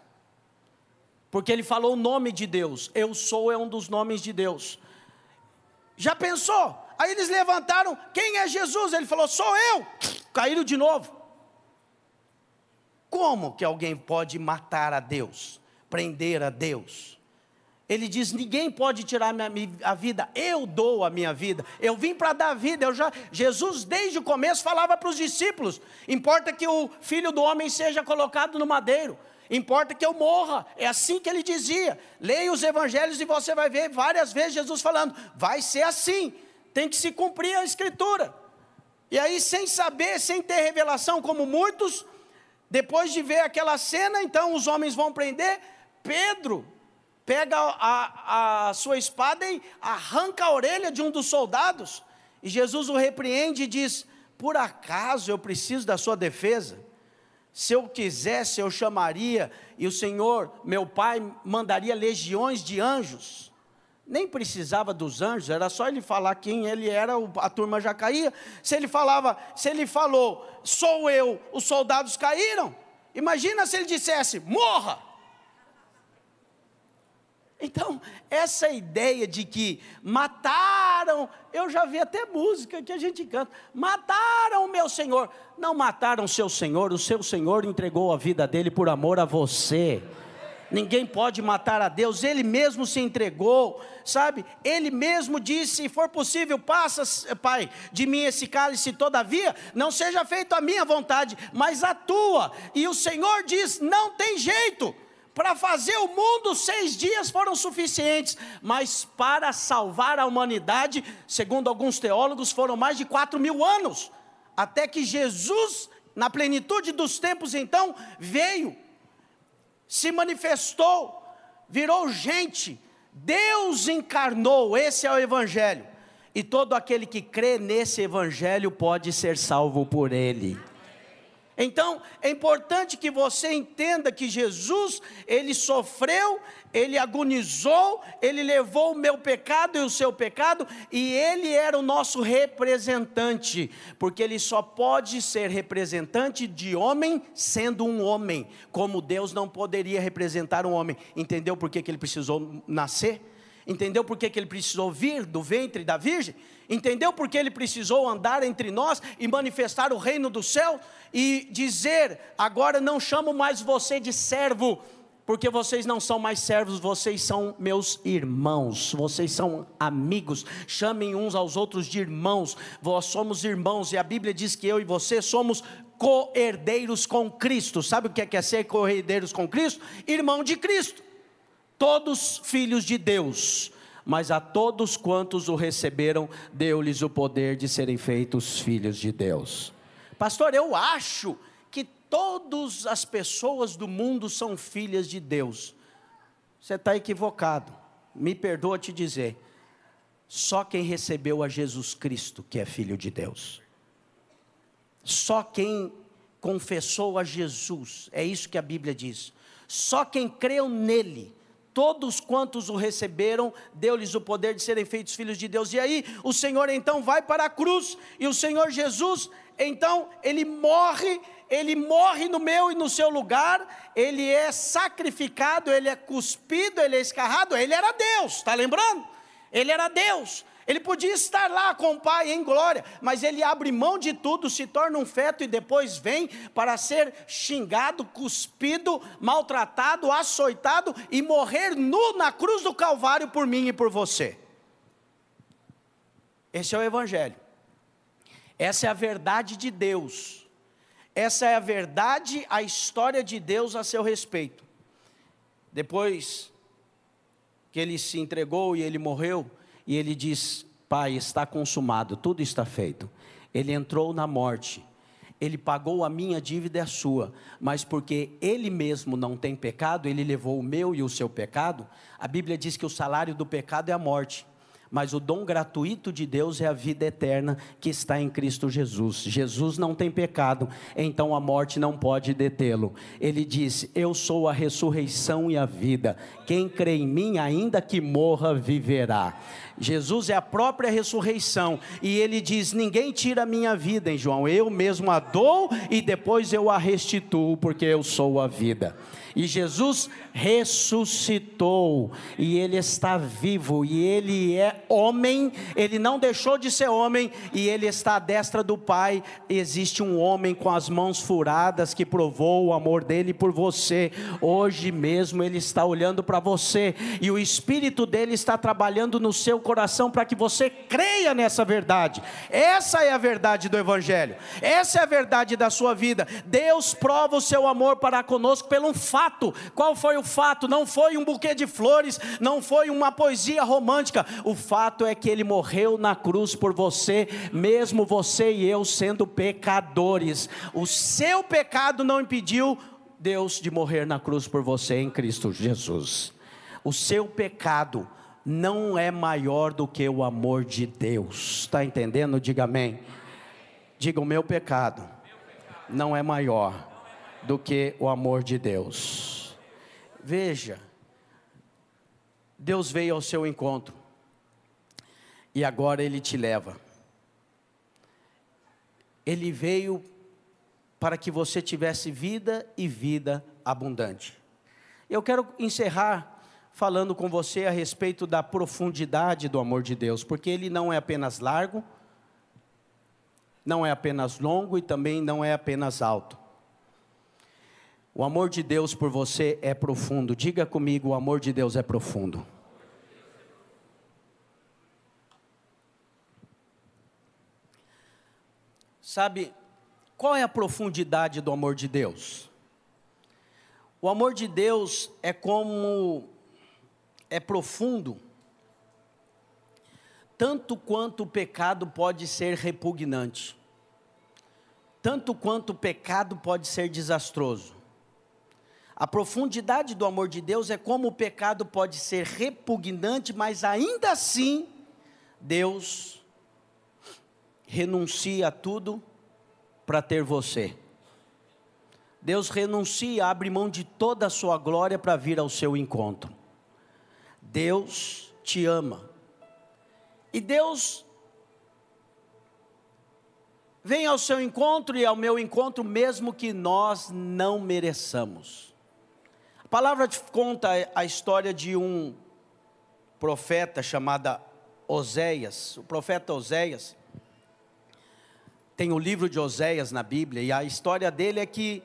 porque ele falou o nome de Deus. Eu sou é um dos nomes de Deus. Já pensou? Aí eles levantaram: Quem é Jesus? Ele falou: Sou eu. Caíram de novo. Como que alguém pode matar a Deus? Prender a Deus. Ele diz: ninguém pode tirar minha, a vida, eu dou a minha vida. Eu vim para dar vida. Eu já, Jesus, desde o começo, falava para os discípulos: importa que o filho do homem seja colocado no madeiro, importa que eu morra. É assim que ele dizia. Leia os evangelhos e você vai ver várias vezes Jesus falando: vai ser assim, tem que se cumprir a escritura. E aí, sem saber, sem ter revelação, como muitos, depois de ver aquela cena, então os homens vão prender Pedro pega a, a sua espada e arranca a orelha de um dos soldados. E Jesus o repreende e diz: Por acaso eu preciso da sua defesa? Se eu quisesse, eu chamaria, e o Senhor, meu Pai, mandaria legiões de anjos. Nem precisava dos anjos, era só ele falar quem ele era, a turma já caía. Se ele falava, se ele falou, sou eu, os soldados caíram. Imagina se ele dissesse, morra. Então, essa ideia de que mataram, eu já vi até música que a gente canta, mataram o meu Senhor. Não mataram seu Senhor, o seu Senhor entregou a vida dele por amor a você. Ninguém pode matar a Deus, ele mesmo se entregou, sabe? Ele mesmo disse: se for possível, passa, Pai, de mim esse cálice, todavia, não seja feito a minha vontade, mas a tua. E o Senhor diz: não tem jeito. Para fazer o mundo, seis dias foram suficientes, mas para salvar a humanidade, segundo alguns teólogos, foram mais de quatro mil anos, até que Jesus, na plenitude dos tempos, então, veio se manifestou, virou gente, Deus encarnou, esse é o Evangelho. E todo aquele que crê nesse Evangelho pode ser salvo por ele. Então, é importante que você entenda que Jesus, ele sofreu, ele agonizou, ele levou o meu pecado e o seu pecado, e ele era o nosso representante, porque ele só pode ser representante de homem sendo um homem, como Deus não poderia representar um homem. Entendeu por que, que ele precisou nascer? Entendeu por que, que ele precisou vir do ventre da virgem? Entendeu por que ele precisou andar entre nós e manifestar o reino do céu? E dizer: agora não chamo mais você de servo, porque vocês não são mais servos, vocês são meus irmãos, vocês são amigos, chamem uns aos outros de irmãos, vós somos irmãos, e a Bíblia diz que eu e você somos co-herdeiros com Cristo, sabe o que é, que é ser co-herdeiros com Cristo? Irmão de Cristo. Todos filhos de Deus, mas a todos quantos o receberam, deu-lhes o poder de serem feitos filhos de Deus. Pastor, eu acho que todas as pessoas do mundo são filhas de Deus. Você está equivocado. Me perdoa te dizer. Só quem recebeu a Jesus Cristo que é filho de Deus. Só quem confessou a Jesus, é isso que a Bíblia diz. Só quem creu nele todos quantos o receberam, deu-lhes o poder de serem feitos filhos de Deus. E aí o Senhor então vai para a cruz, e o Senhor Jesus, então, ele morre, ele morre no meu e no seu lugar, ele é sacrificado, ele é cuspido, ele é escarrado, ele era Deus, está lembrando? Ele era Deus. Ele podia estar lá com o Pai em glória, mas ele abre mão de tudo, se torna um feto e depois vem para ser xingado, cuspido, maltratado, açoitado e morrer nu na cruz do Calvário por mim e por você. Esse é o Evangelho. Essa é a verdade de Deus. Essa é a verdade, a história de Deus a seu respeito. Depois que ele se entregou e ele morreu, e ele diz: Pai, está consumado, tudo está feito. Ele entrou na morte, ele pagou a minha dívida e a sua, mas porque ele mesmo não tem pecado, ele levou o meu e o seu pecado. A Bíblia diz que o salário do pecado é a morte mas o dom gratuito de Deus é a vida eterna que está em Cristo Jesus. Jesus não tem pecado, então a morte não pode detê-lo. Ele disse: Eu sou a ressurreição e a vida. Quem crê em mim, ainda que morra, viverá. Jesus é a própria ressurreição, e ele diz: Ninguém tira a minha vida, em João, eu mesmo a dou e depois eu a restituo, porque eu sou a vida. E Jesus ressuscitou, e Ele está vivo, e Ele é homem, Ele não deixou de ser homem, e Ele está à destra do Pai. Existe um homem com as mãos furadas que provou o amor dele por você. Hoje mesmo Ele está olhando para você, e o Espírito dele está trabalhando no seu coração para que você creia nessa verdade. Essa é a verdade do Evangelho, essa é a verdade da sua vida. Deus prova o seu amor para conosco pelo fato fato. Qual foi o fato? Não foi um buquê de flores, não foi uma poesia romântica. O fato é que ele morreu na cruz por você, mesmo você e eu sendo pecadores. O seu pecado não impediu Deus de morrer na cruz por você em Cristo Jesus. O seu pecado não é maior do que o amor de Deus. Está entendendo? Diga amém. Diga: o meu pecado não é maior do que o amor de Deus. Veja, Deus veio ao seu encontro e agora Ele te leva. Ele veio para que você tivesse vida e vida abundante. Eu quero encerrar falando com você a respeito da profundidade do amor de Deus, porque ele não é apenas largo, não é apenas longo e também não é apenas alto. O amor de Deus por você é profundo. Diga comigo: o amor de Deus é profundo. Sabe, qual é a profundidade do amor de Deus? O amor de Deus é como é profundo, tanto quanto o pecado pode ser repugnante, tanto quanto o pecado pode ser desastroso. A profundidade do amor de Deus é como o pecado pode ser repugnante, mas ainda assim, Deus renuncia a tudo para ter você. Deus renuncia, abre mão de toda a sua glória para vir ao seu encontro. Deus te ama. E Deus vem ao seu encontro e ao meu encontro, mesmo que nós não mereçamos. A palavra conta a história de um profeta chamado Oséias. O profeta Oséias tem o livro de Oséias na Bíblia, e a história dele é que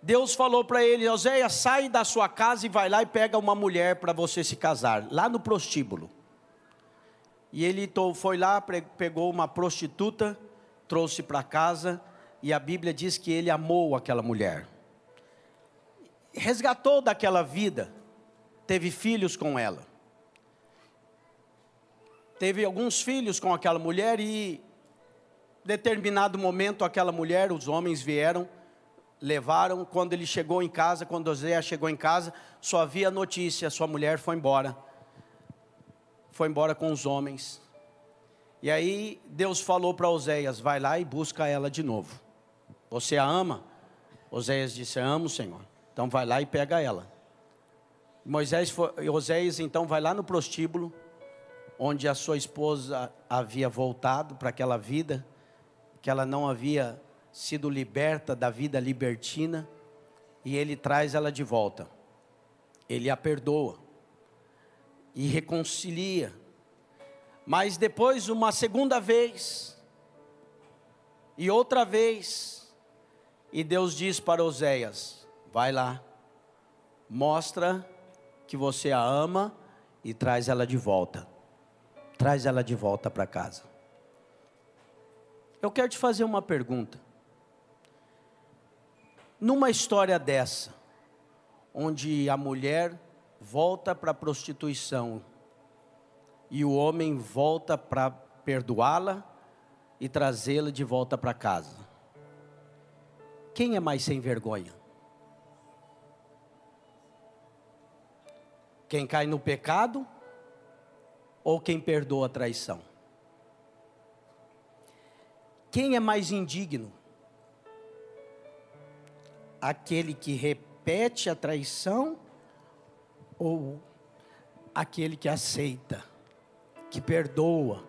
Deus falou para ele: Oséias, sai da sua casa e vai lá e pega uma mulher para você se casar, lá no prostíbulo. E ele foi lá, pegou uma prostituta, trouxe para casa, e a Bíblia diz que ele amou aquela mulher. Resgatou daquela vida, teve filhos com ela. Teve alguns filhos com aquela mulher e determinado momento, aquela mulher, os homens vieram, levaram. Quando ele chegou em casa, quando Oséias chegou em casa, só havia notícia: sua mulher foi embora. Foi embora com os homens. E aí Deus falou para Oséias: vai lá e busca ela de novo. Você a ama? Oséias disse: amo, Senhor. Então vai lá e pega ela. Moisés foi, Oséias então vai lá no prostíbulo, onde a sua esposa havia voltado para aquela vida que ela não havia sido liberta da vida libertina, e ele traz ela de volta. Ele a perdoa e reconcilia. Mas depois, uma segunda vez, e outra vez, e Deus diz para Oséias: vai lá, mostra que você a ama e traz ela de volta. Traz ela de volta para casa. Eu quero te fazer uma pergunta. Numa história dessa, onde a mulher volta para a prostituição e o homem volta para perdoá-la e trazê-la de volta para casa, quem é mais sem vergonha? Quem cai no pecado ou quem perdoa a traição? Quem é mais indigno? Aquele que repete a traição ou aquele que aceita, que perdoa?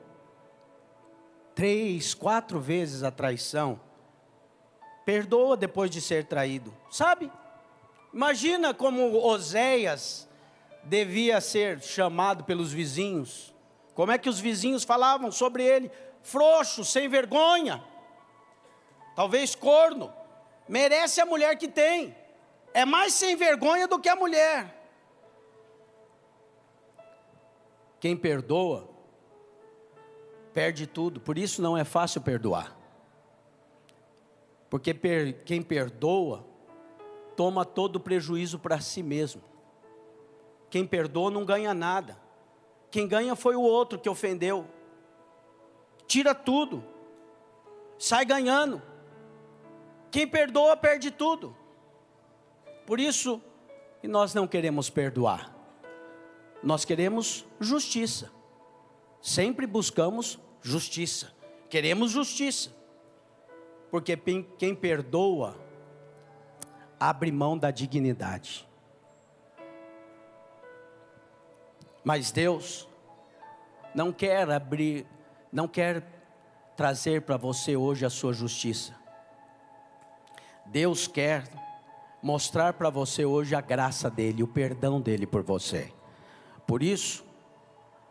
Três, quatro vezes a traição, perdoa depois de ser traído, sabe? Imagina como Oséias devia ser chamado pelos vizinhos. Como é que os vizinhos falavam sobre ele? frouxo, sem vergonha, talvez corno, merece a mulher que tem, é mais sem vergonha do que a mulher. Quem perdoa, perde tudo, por isso não é fácil perdoar. Porque per, quem perdoa, toma todo o prejuízo para si mesmo. Quem perdoa não ganha nada. Quem ganha foi o outro que ofendeu tira tudo, sai ganhando. Quem perdoa, perde tudo. Por isso nós não queremos perdoar, nós queremos justiça. Sempre buscamos justiça, queremos justiça, porque quem perdoa abre mão da dignidade. Mas Deus não quer abrir não quer trazer para você hoje a sua justiça. Deus quer mostrar para você hoje a graça dele, o perdão dele por você. Por isso,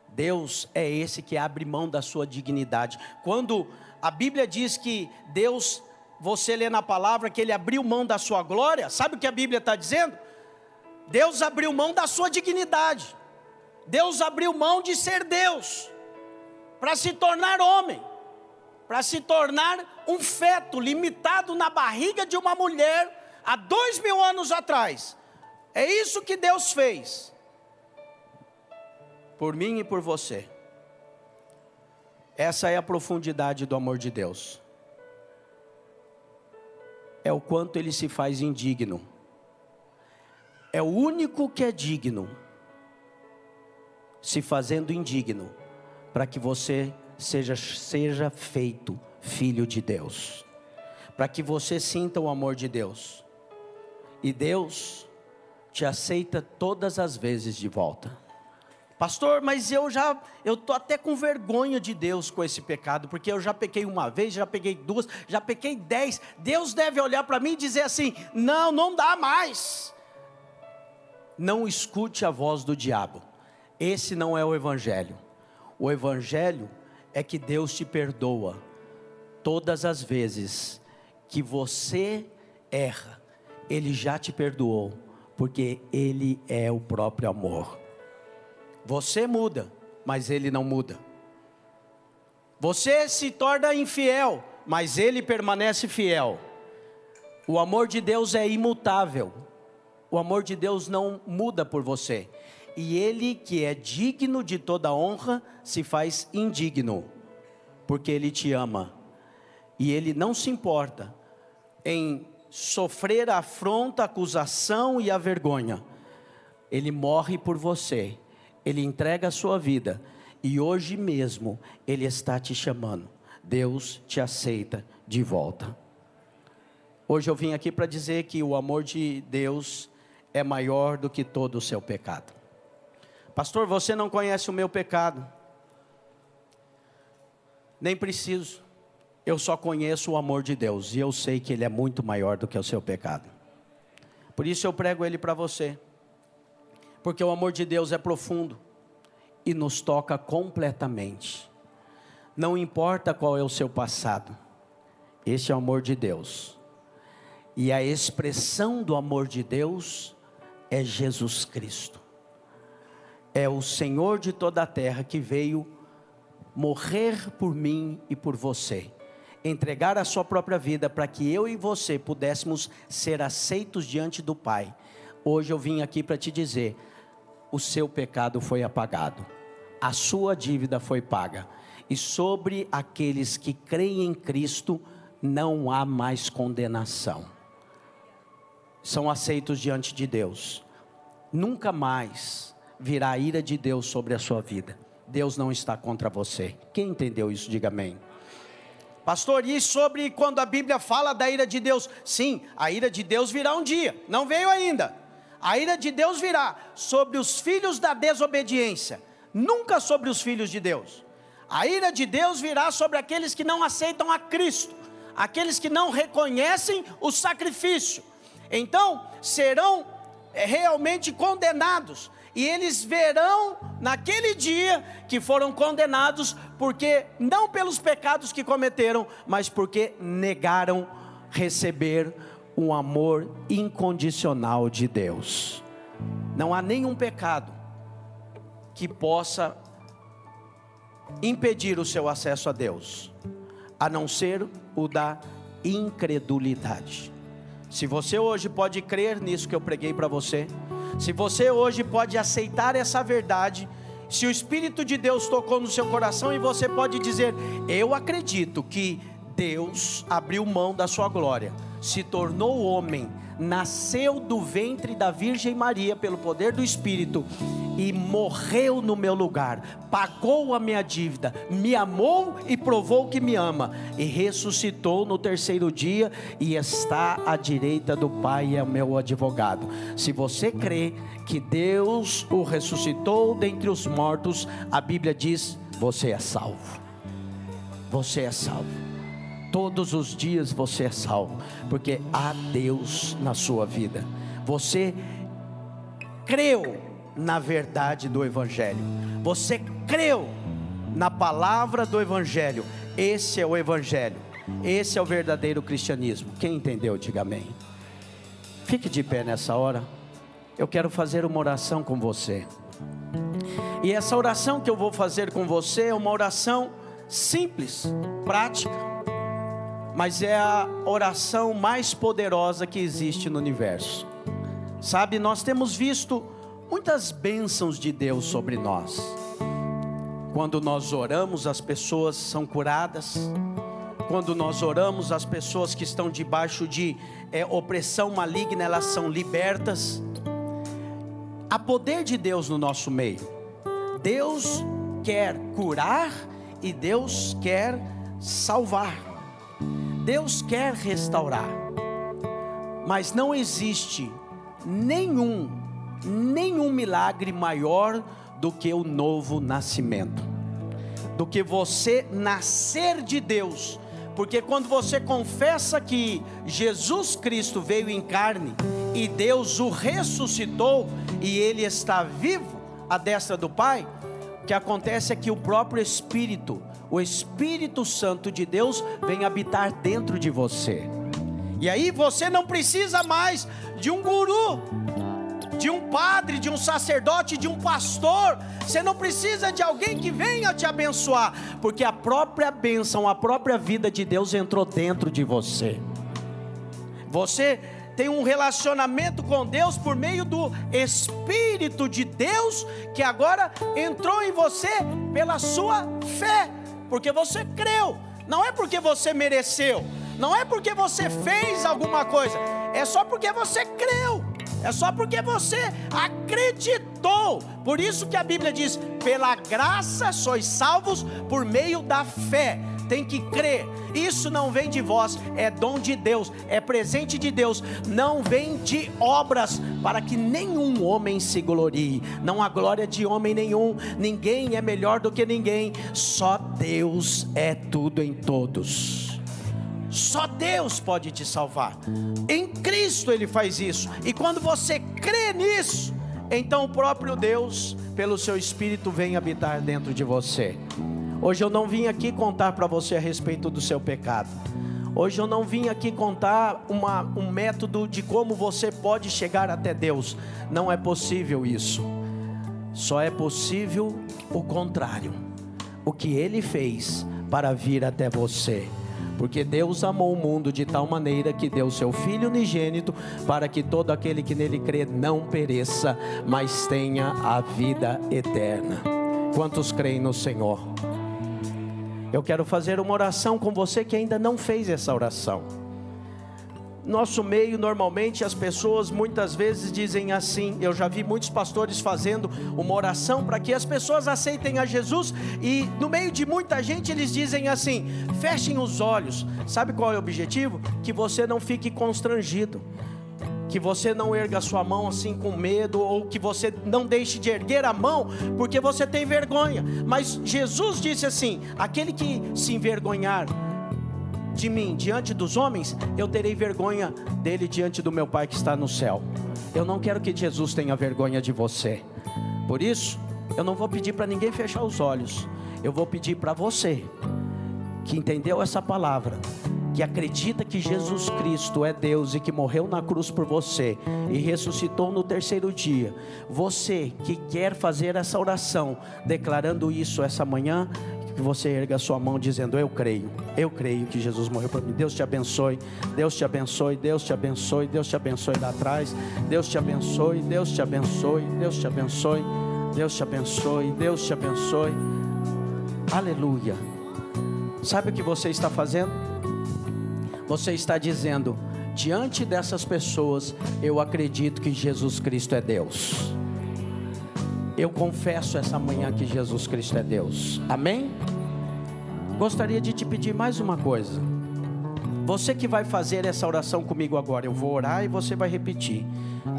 Deus é esse que abre mão da sua dignidade. Quando a Bíblia diz que Deus você lê na palavra que ele abriu mão da sua glória, sabe o que a Bíblia está dizendo? Deus abriu mão da sua dignidade, Deus abriu mão de ser Deus, para se tornar homem, para se tornar um feto limitado na barriga de uma mulher há dois mil anos atrás. É isso que Deus fez, por mim e por você. Essa é a profundidade do amor de Deus. É o quanto ele se faz indigno. É o único que é digno, se fazendo indigno, para que você seja, seja feito filho de Deus, para que você sinta o amor de Deus. E Deus te aceita todas as vezes de volta. Pastor, mas eu já, eu tô até com vergonha de Deus com esse pecado, porque eu já pequei uma vez, já peguei duas, já pequei dez. Deus deve olhar para mim e dizer assim: não, não dá mais. Não escute a voz do diabo. Esse não é o evangelho. O evangelho é que Deus te perdoa todas as vezes que você erra. Ele já te perdoou, porque ele é o próprio amor. Você muda, mas ele não muda. Você se torna infiel, mas ele permanece fiel. O amor de Deus é imutável. O amor de Deus não muda por você. E ele que é digno de toda honra se faz indigno, porque ele te ama. E ele não se importa em sofrer a afronta, a acusação e a vergonha. Ele morre por você ele entrega a sua vida e hoje mesmo Ele está te chamando. Deus te aceita de volta. Hoje eu vim aqui para dizer que o amor de Deus é maior do que todo o seu pecado. Pastor, você não conhece o meu pecado. Nem preciso. Eu só conheço o amor de Deus e eu sei que ele é muito maior do que o seu pecado. Por isso eu prego ele para você porque o amor de Deus é profundo e nos toca completamente. Não importa qual é o seu passado, esse é o amor de Deus. E a expressão do amor de Deus é Jesus Cristo. É o Senhor de toda a terra que veio morrer por mim e por você, entregar a sua própria vida para que eu e você pudéssemos ser aceitos diante do Pai. Hoje eu vim aqui para te dizer: o seu pecado foi apagado, a sua dívida foi paga, e sobre aqueles que creem em Cristo não há mais condenação. São aceitos diante de Deus. Nunca mais virá a ira de Deus sobre a sua vida. Deus não está contra você. Quem entendeu isso, diga amém. Pastor, e sobre quando a Bíblia fala da ira de Deus? Sim, a ira de Deus virá um dia, não veio ainda a ira de Deus virá sobre os filhos da desobediência, nunca sobre os filhos de Deus. A ira de Deus virá sobre aqueles que não aceitam a Cristo, aqueles que não reconhecem o sacrifício. Então, serão eh, realmente condenados, e eles verão naquele dia que foram condenados, porque não pelos pecados que cometeram, mas porque negaram receber um amor incondicional de Deus. Não há nenhum pecado que possa impedir o seu acesso a Deus, a não ser o da incredulidade. Se você hoje pode crer nisso que eu preguei para você, se você hoje pode aceitar essa verdade, se o Espírito de Deus tocou no seu coração e você pode dizer: Eu acredito que Deus abriu mão da sua glória se tornou homem, nasceu do ventre da Virgem Maria pelo poder do Espírito e morreu no meu lugar, pagou a minha dívida, me amou e provou que me ama, e ressuscitou no terceiro dia e está à direita do Pai é o meu advogado. Se você crê que Deus o ressuscitou dentre os mortos, a Bíblia diz: você é salvo. Você é salvo todos os dias você é salvo, porque há Deus na sua vida. Você creu na verdade do Evangelho, você creu na palavra do Evangelho. Esse é o Evangelho. Esse é o verdadeiro cristianismo. Quem entendeu, diga amém. Fique de pé nessa hora. Eu quero fazer uma oração com você. E essa oração que eu vou fazer com você é uma oração simples, prática, mas é a oração mais poderosa que existe no universo. Sabe, nós temos visto muitas bênçãos de Deus sobre nós. Quando nós oramos, as pessoas são curadas. Quando nós oramos, as pessoas que estão debaixo de é, opressão maligna, elas são libertas. Há poder de Deus no nosso meio. Deus quer curar e Deus quer salvar. Deus quer restaurar. Mas não existe nenhum, nenhum milagre maior do que o novo nascimento, do que você nascer de Deus, porque quando você confessa que Jesus Cristo veio em carne e Deus o ressuscitou e ele está vivo à destra do Pai, o que acontece é que o próprio Espírito, o Espírito Santo de Deus, vem habitar dentro de você. E aí você não precisa mais de um guru, de um padre, de um sacerdote, de um pastor. Você não precisa de alguém que venha te abençoar, porque a própria bênção, a própria vida de Deus entrou dentro de você. Você tem um relacionamento com Deus por meio do Espírito de Deus, que agora entrou em você pela sua fé, porque você creu, não é porque você mereceu, não é porque você fez alguma coisa, é só porque você creu é só porque você acreditou. Por isso que a Bíblia diz: pela graça sois salvos por meio da fé. Tem que crer. Isso não vem de vós, é dom de Deus, é presente de Deus. Não vem de obras, para que nenhum homem se glorie. Não há glória de homem nenhum. Ninguém é melhor do que ninguém. Só Deus é tudo em todos. Só Deus pode te salvar. Em Cristo Ele faz isso. E quando você crê nisso, então o próprio Deus, pelo seu Espírito, vem habitar dentro de você. Hoje eu não vim aqui contar para você a respeito do seu pecado. Hoje eu não vim aqui contar uma, um método de como você pode chegar até Deus. Não é possível isso. Só é possível o contrário. O que Ele fez para vir até você. Porque Deus amou o mundo de tal maneira que deu seu Filho unigênito para que todo aquele que nele crê não pereça, mas tenha a vida eterna. Quantos creem no Senhor? Eu quero fazer uma oração com você que ainda não fez essa oração. Nosso meio, normalmente, as pessoas muitas vezes dizem assim. Eu já vi muitos pastores fazendo uma oração para que as pessoas aceitem a Jesus, e no meio de muita gente eles dizem assim: fechem os olhos. Sabe qual é o objetivo? Que você não fique constrangido que você não erga sua mão assim com medo, ou que você não deixe de erguer a mão porque você tem vergonha. Mas Jesus disse assim: aquele que se envergonhar de mim diante dos homens, eu terei vergonha dele diante do meu Pai que está no céu. Eu não quero que Jesus tenha vergonha de você. Por isso, eu não vou pedir para ninguém fechar os olhos. Eu vou pedir para você que entendeu essa palavra, que acredita que Jesus Cristo é Deus e que morreu na cruz por você e ressuscitou no terceiro dia. Você que quer fazer essa oração, declarando isso essa manhã, que você erga sua mão dizendo: Eu creio, eu creio que Jesus morreu por mim. Deus te abençoe, Deus te abençoe, Deus te abençoe, Deus te abençoe lá atrás. Deus te abençoe, Deus te abençoe, Deus te abençoe, Deus te abençoe, Deus te abençoe. Aleluia. Sabe o que você está fazendo? Você está dizendo: diante dessas pessoas, eu acredito que Jesus Cristo é Deus. Eu confesso essa manhã que Jesus Cristo é Deus. Amém? Gostaria de te pedir mais uma coisa. Você que vai fazer essa oração comigo agora, eu vou orar e você vai repetir.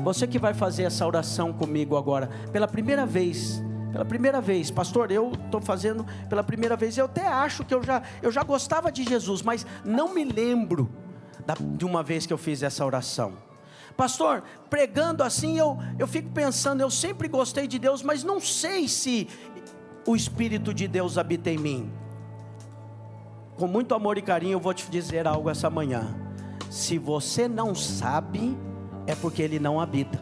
Você que vai fazer essa oração comigo agora, pela primeira vez, pela primeira vez, pastor, eu estou fazendo pela primeira vez. Eu até acho que eu já, eu já gostava de Jesus, mas não me lembro da, de uma vez que eu fiz essa oração. Pastor, pregando assim, eu, eu fico pensando, eu sempre gostei de Deus, mas não sei se o Espírito de Deus habita em mim. com muito amor e carinho, eu vou te dizer algo essa manhã. Se você não sabe, é porque ele não habita.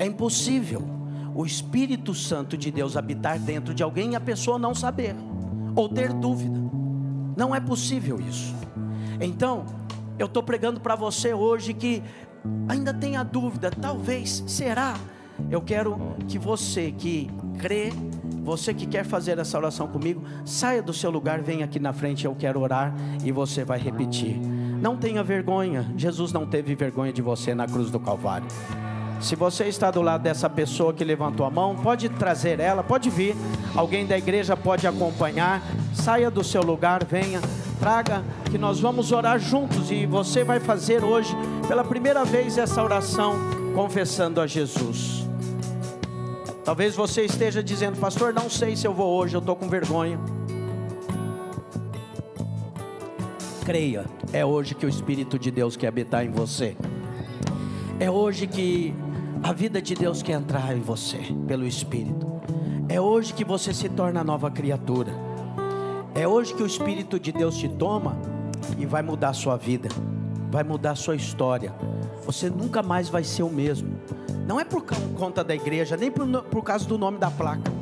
É impossível o Espírito Santo de Deus habitar dentro de alguém e a pessoa não saber ou ter dúvida. Não é possível isso. Então, eu estou pregando para você hoje que ainda tenha dúvida, talvez, será? Eu quero que você que crê, você que quer fazer essa oração comigo, saia do seu lugar, venha aqui na frente, eu quero orar e você vai repetir. Não tenha vergonha, Jesus não teve vergonha de você na cruz do Calvário. Se você está do lado dessa pessoa que levantou a mão, pode trazer ela, pode vir. Alguém da igreja pode acompanhar. Saia do seu lugar, venha, traga, que nós vamos orar juntos. E você vai fazer hoje, pela primeira vez, essa oração, confessando a Jesus. Talvez você esteja dizendo, pastor, não sei se eu vou hoje, eu estou com vergonha. Creia, é hoje que o Espírito de Deus quer habitar em você. É hoje que a vida de Deus quer entrar em você pelo Espírito. É hoje que você se torna nova criatura. É hoje que o Espírito de Deus te toma e vai mudar a sua vida, vai mudar a sua história. Você nunca mais vai ser o mesmo. Não é por conta da igreja, nem por, por causa do nome da placa.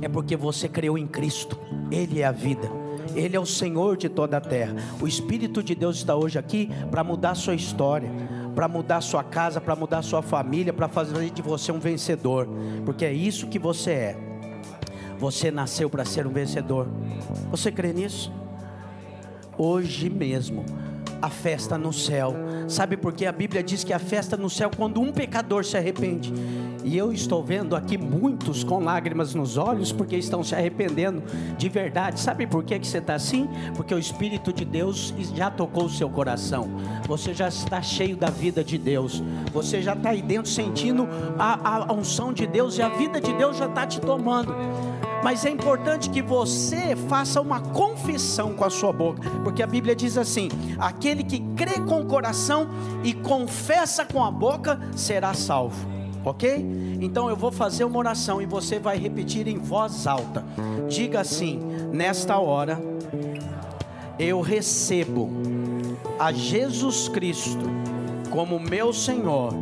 É porque você creu em Cristo. Ele é a vida. Ele é o Senhor de toda a terra. O Espírito de Deus está hoje aqui para mudar a sua história para mudar sua casa, para mudar sua família, para fazer de você um vencedor, porque é isso que você é. Você nasceu para ser um vencedor. Você crê nisso? Hoje mesmo a festa no céu. Sabe por quê? A Bíblia diz que a festa no céu quando um pecador se arrepende. E eu estou vendo aqui muitos com lágrimas nos olhos porque estão se arrependendo de verdade. Sabe por que, que você está assim? Porque o Espírito de Deus já tocou o seu coração. Você já está cheio da vida de Deus. Você já está aí dentro sentindo a, a unção de Deus e a vida de Deus já está te tomando. Mas é importante que você faça uma confissão com a sua boca, porque a Bíblia diz assim: aquele que crê com o coração e confessa com a boca será salvo. Ok? Então eu vou fazer uma oração e você vai repetir em voz alta. Diga assim: nesta hora, eu recebo a Jesus Cristo como meu Senhor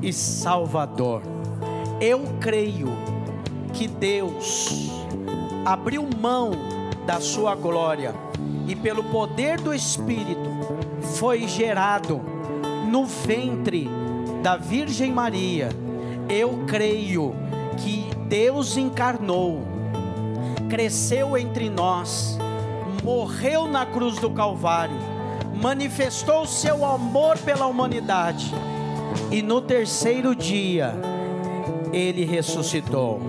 e Salvador. Eu creio que Deus abriu mão da sua glória e pelo poder do Espírito foi gerado no ventre da Virgem Maria. Eu creio que Deus encarnou, cresceu entre nós, morreu na cruz do Calvário, manifestou seu amor pela humanidade e no terceiro dia ele ressuscitou.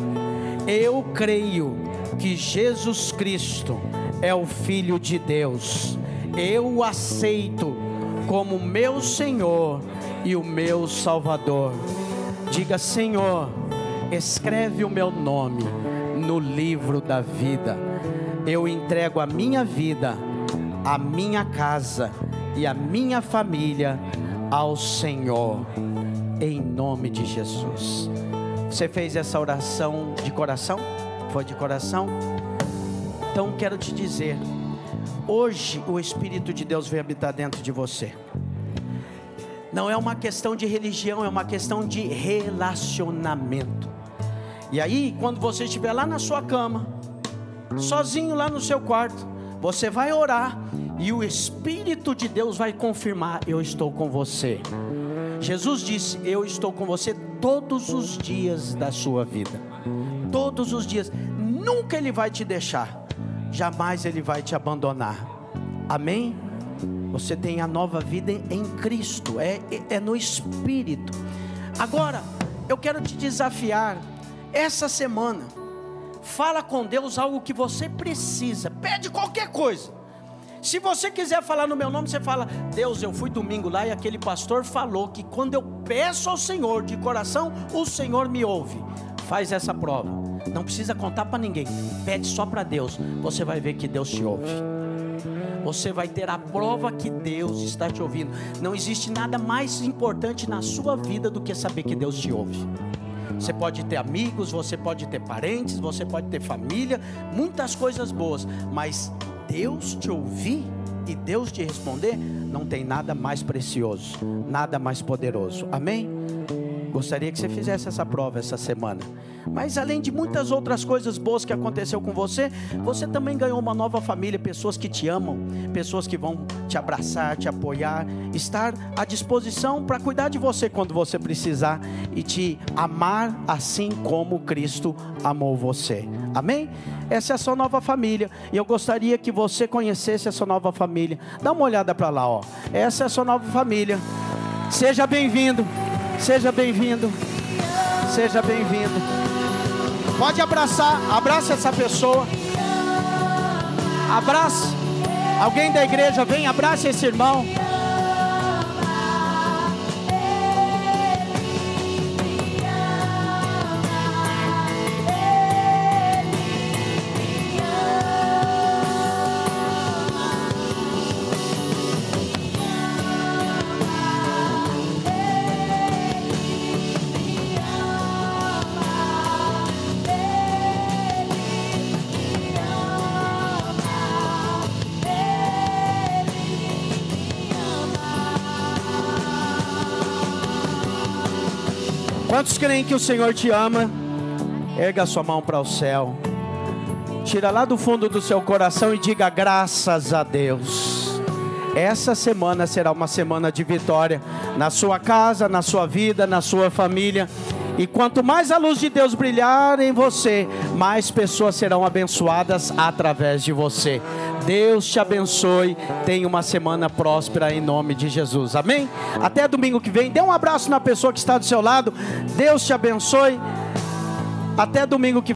Eu creio que Jesus Cristo é o Filho de Deus. Eu o aceito como meu Senhor e o meu Salvador. Diga, Senhor, escreve o meu nome no livro da vida. Eu entrego a minha vida, a minha casa e a minha família ao Senhor, em nome de Jesus. Você fez essa oração de coração? foi de coração? Então quero te dizer, hoje o Espírito de Deus veio habitar dentro de você. Não é uma questão de religião, é uma questão de relacionamento. E aí, quando você estiver lá na sua cama, sozinho lá no seu quarto, você vai orar e o Espírito de Deus vai confirmar: Eu estou com você. Jesus disse: Eu estou com você todos os dias da sua vida. Todos os dias nunca Ele vai te deixar, jamais Ele vai te abandonar. Amém? Você tem a nova vida em Cristo, é, é no Espírito. Agora, eu quero te desafiar, essa semana, fala com Deus algo que você precisa, pede qualquer coisa. Se você quiser falar no meu nome, você fala: Deus, eu fui domingo lá e aquele pastor falou que quando eu peço ao Senhor de coração, o Senhor me ouve. Faz essa prova. Não precisa contar para ninguém. Pede só para Deus. Você vai ver que Deus te ouve. Você vai ter a prova que Deus está te ouvindo. Não existe nada mais importante na sua vida do que saber que Deus te ouve. Você pode ter amigos, você pode ter parentes, você pode ter família, muitas coisas boas, mas Deus te ouvir e Deus te responder, não tem nada mais precioso, nada mais poderoso. Amém? Gostaria que você fizesse essa prova essa semana. Mas além de muitas outras coisas boas que aconteceu com você, você também ganhou uma nova família, pessoas que te amam, pessoas que vão te abraçar, te apoiar, estar à disposição para cuidar de você quando você precisar e te amar assim como Cristo amou você. Amém? Essa é a sua nova família. E eu gostaria que você conhecesse essa nova família. Dá uma olhada para lá, ó. Essa é a sua nova família. Seja bem-vindo. Seja bem-vindo. Seja bem-vindo. Pode abraçar, abraça essa pessoa. Abraça. Alguém da igreja vem, abraça esse irmão. Creem que o Senhor te ama? Erga sua mão para o céu. Tira lá do fundo do seu coração e diga graças a Deus. Essa semana será uma semana de vitória na sua casa, na sua vida, na sua família. E quanto mais a luz de Deus brilhar em você, mais pessoas serão abençoadas através de você. Deus te abençoe. Tenha uma semana próspera em nome de Jesus. Amém? Até domingo que vem. Dê um abraço na pessoa que está do seu lado. Deus te abençoe. Até domingo que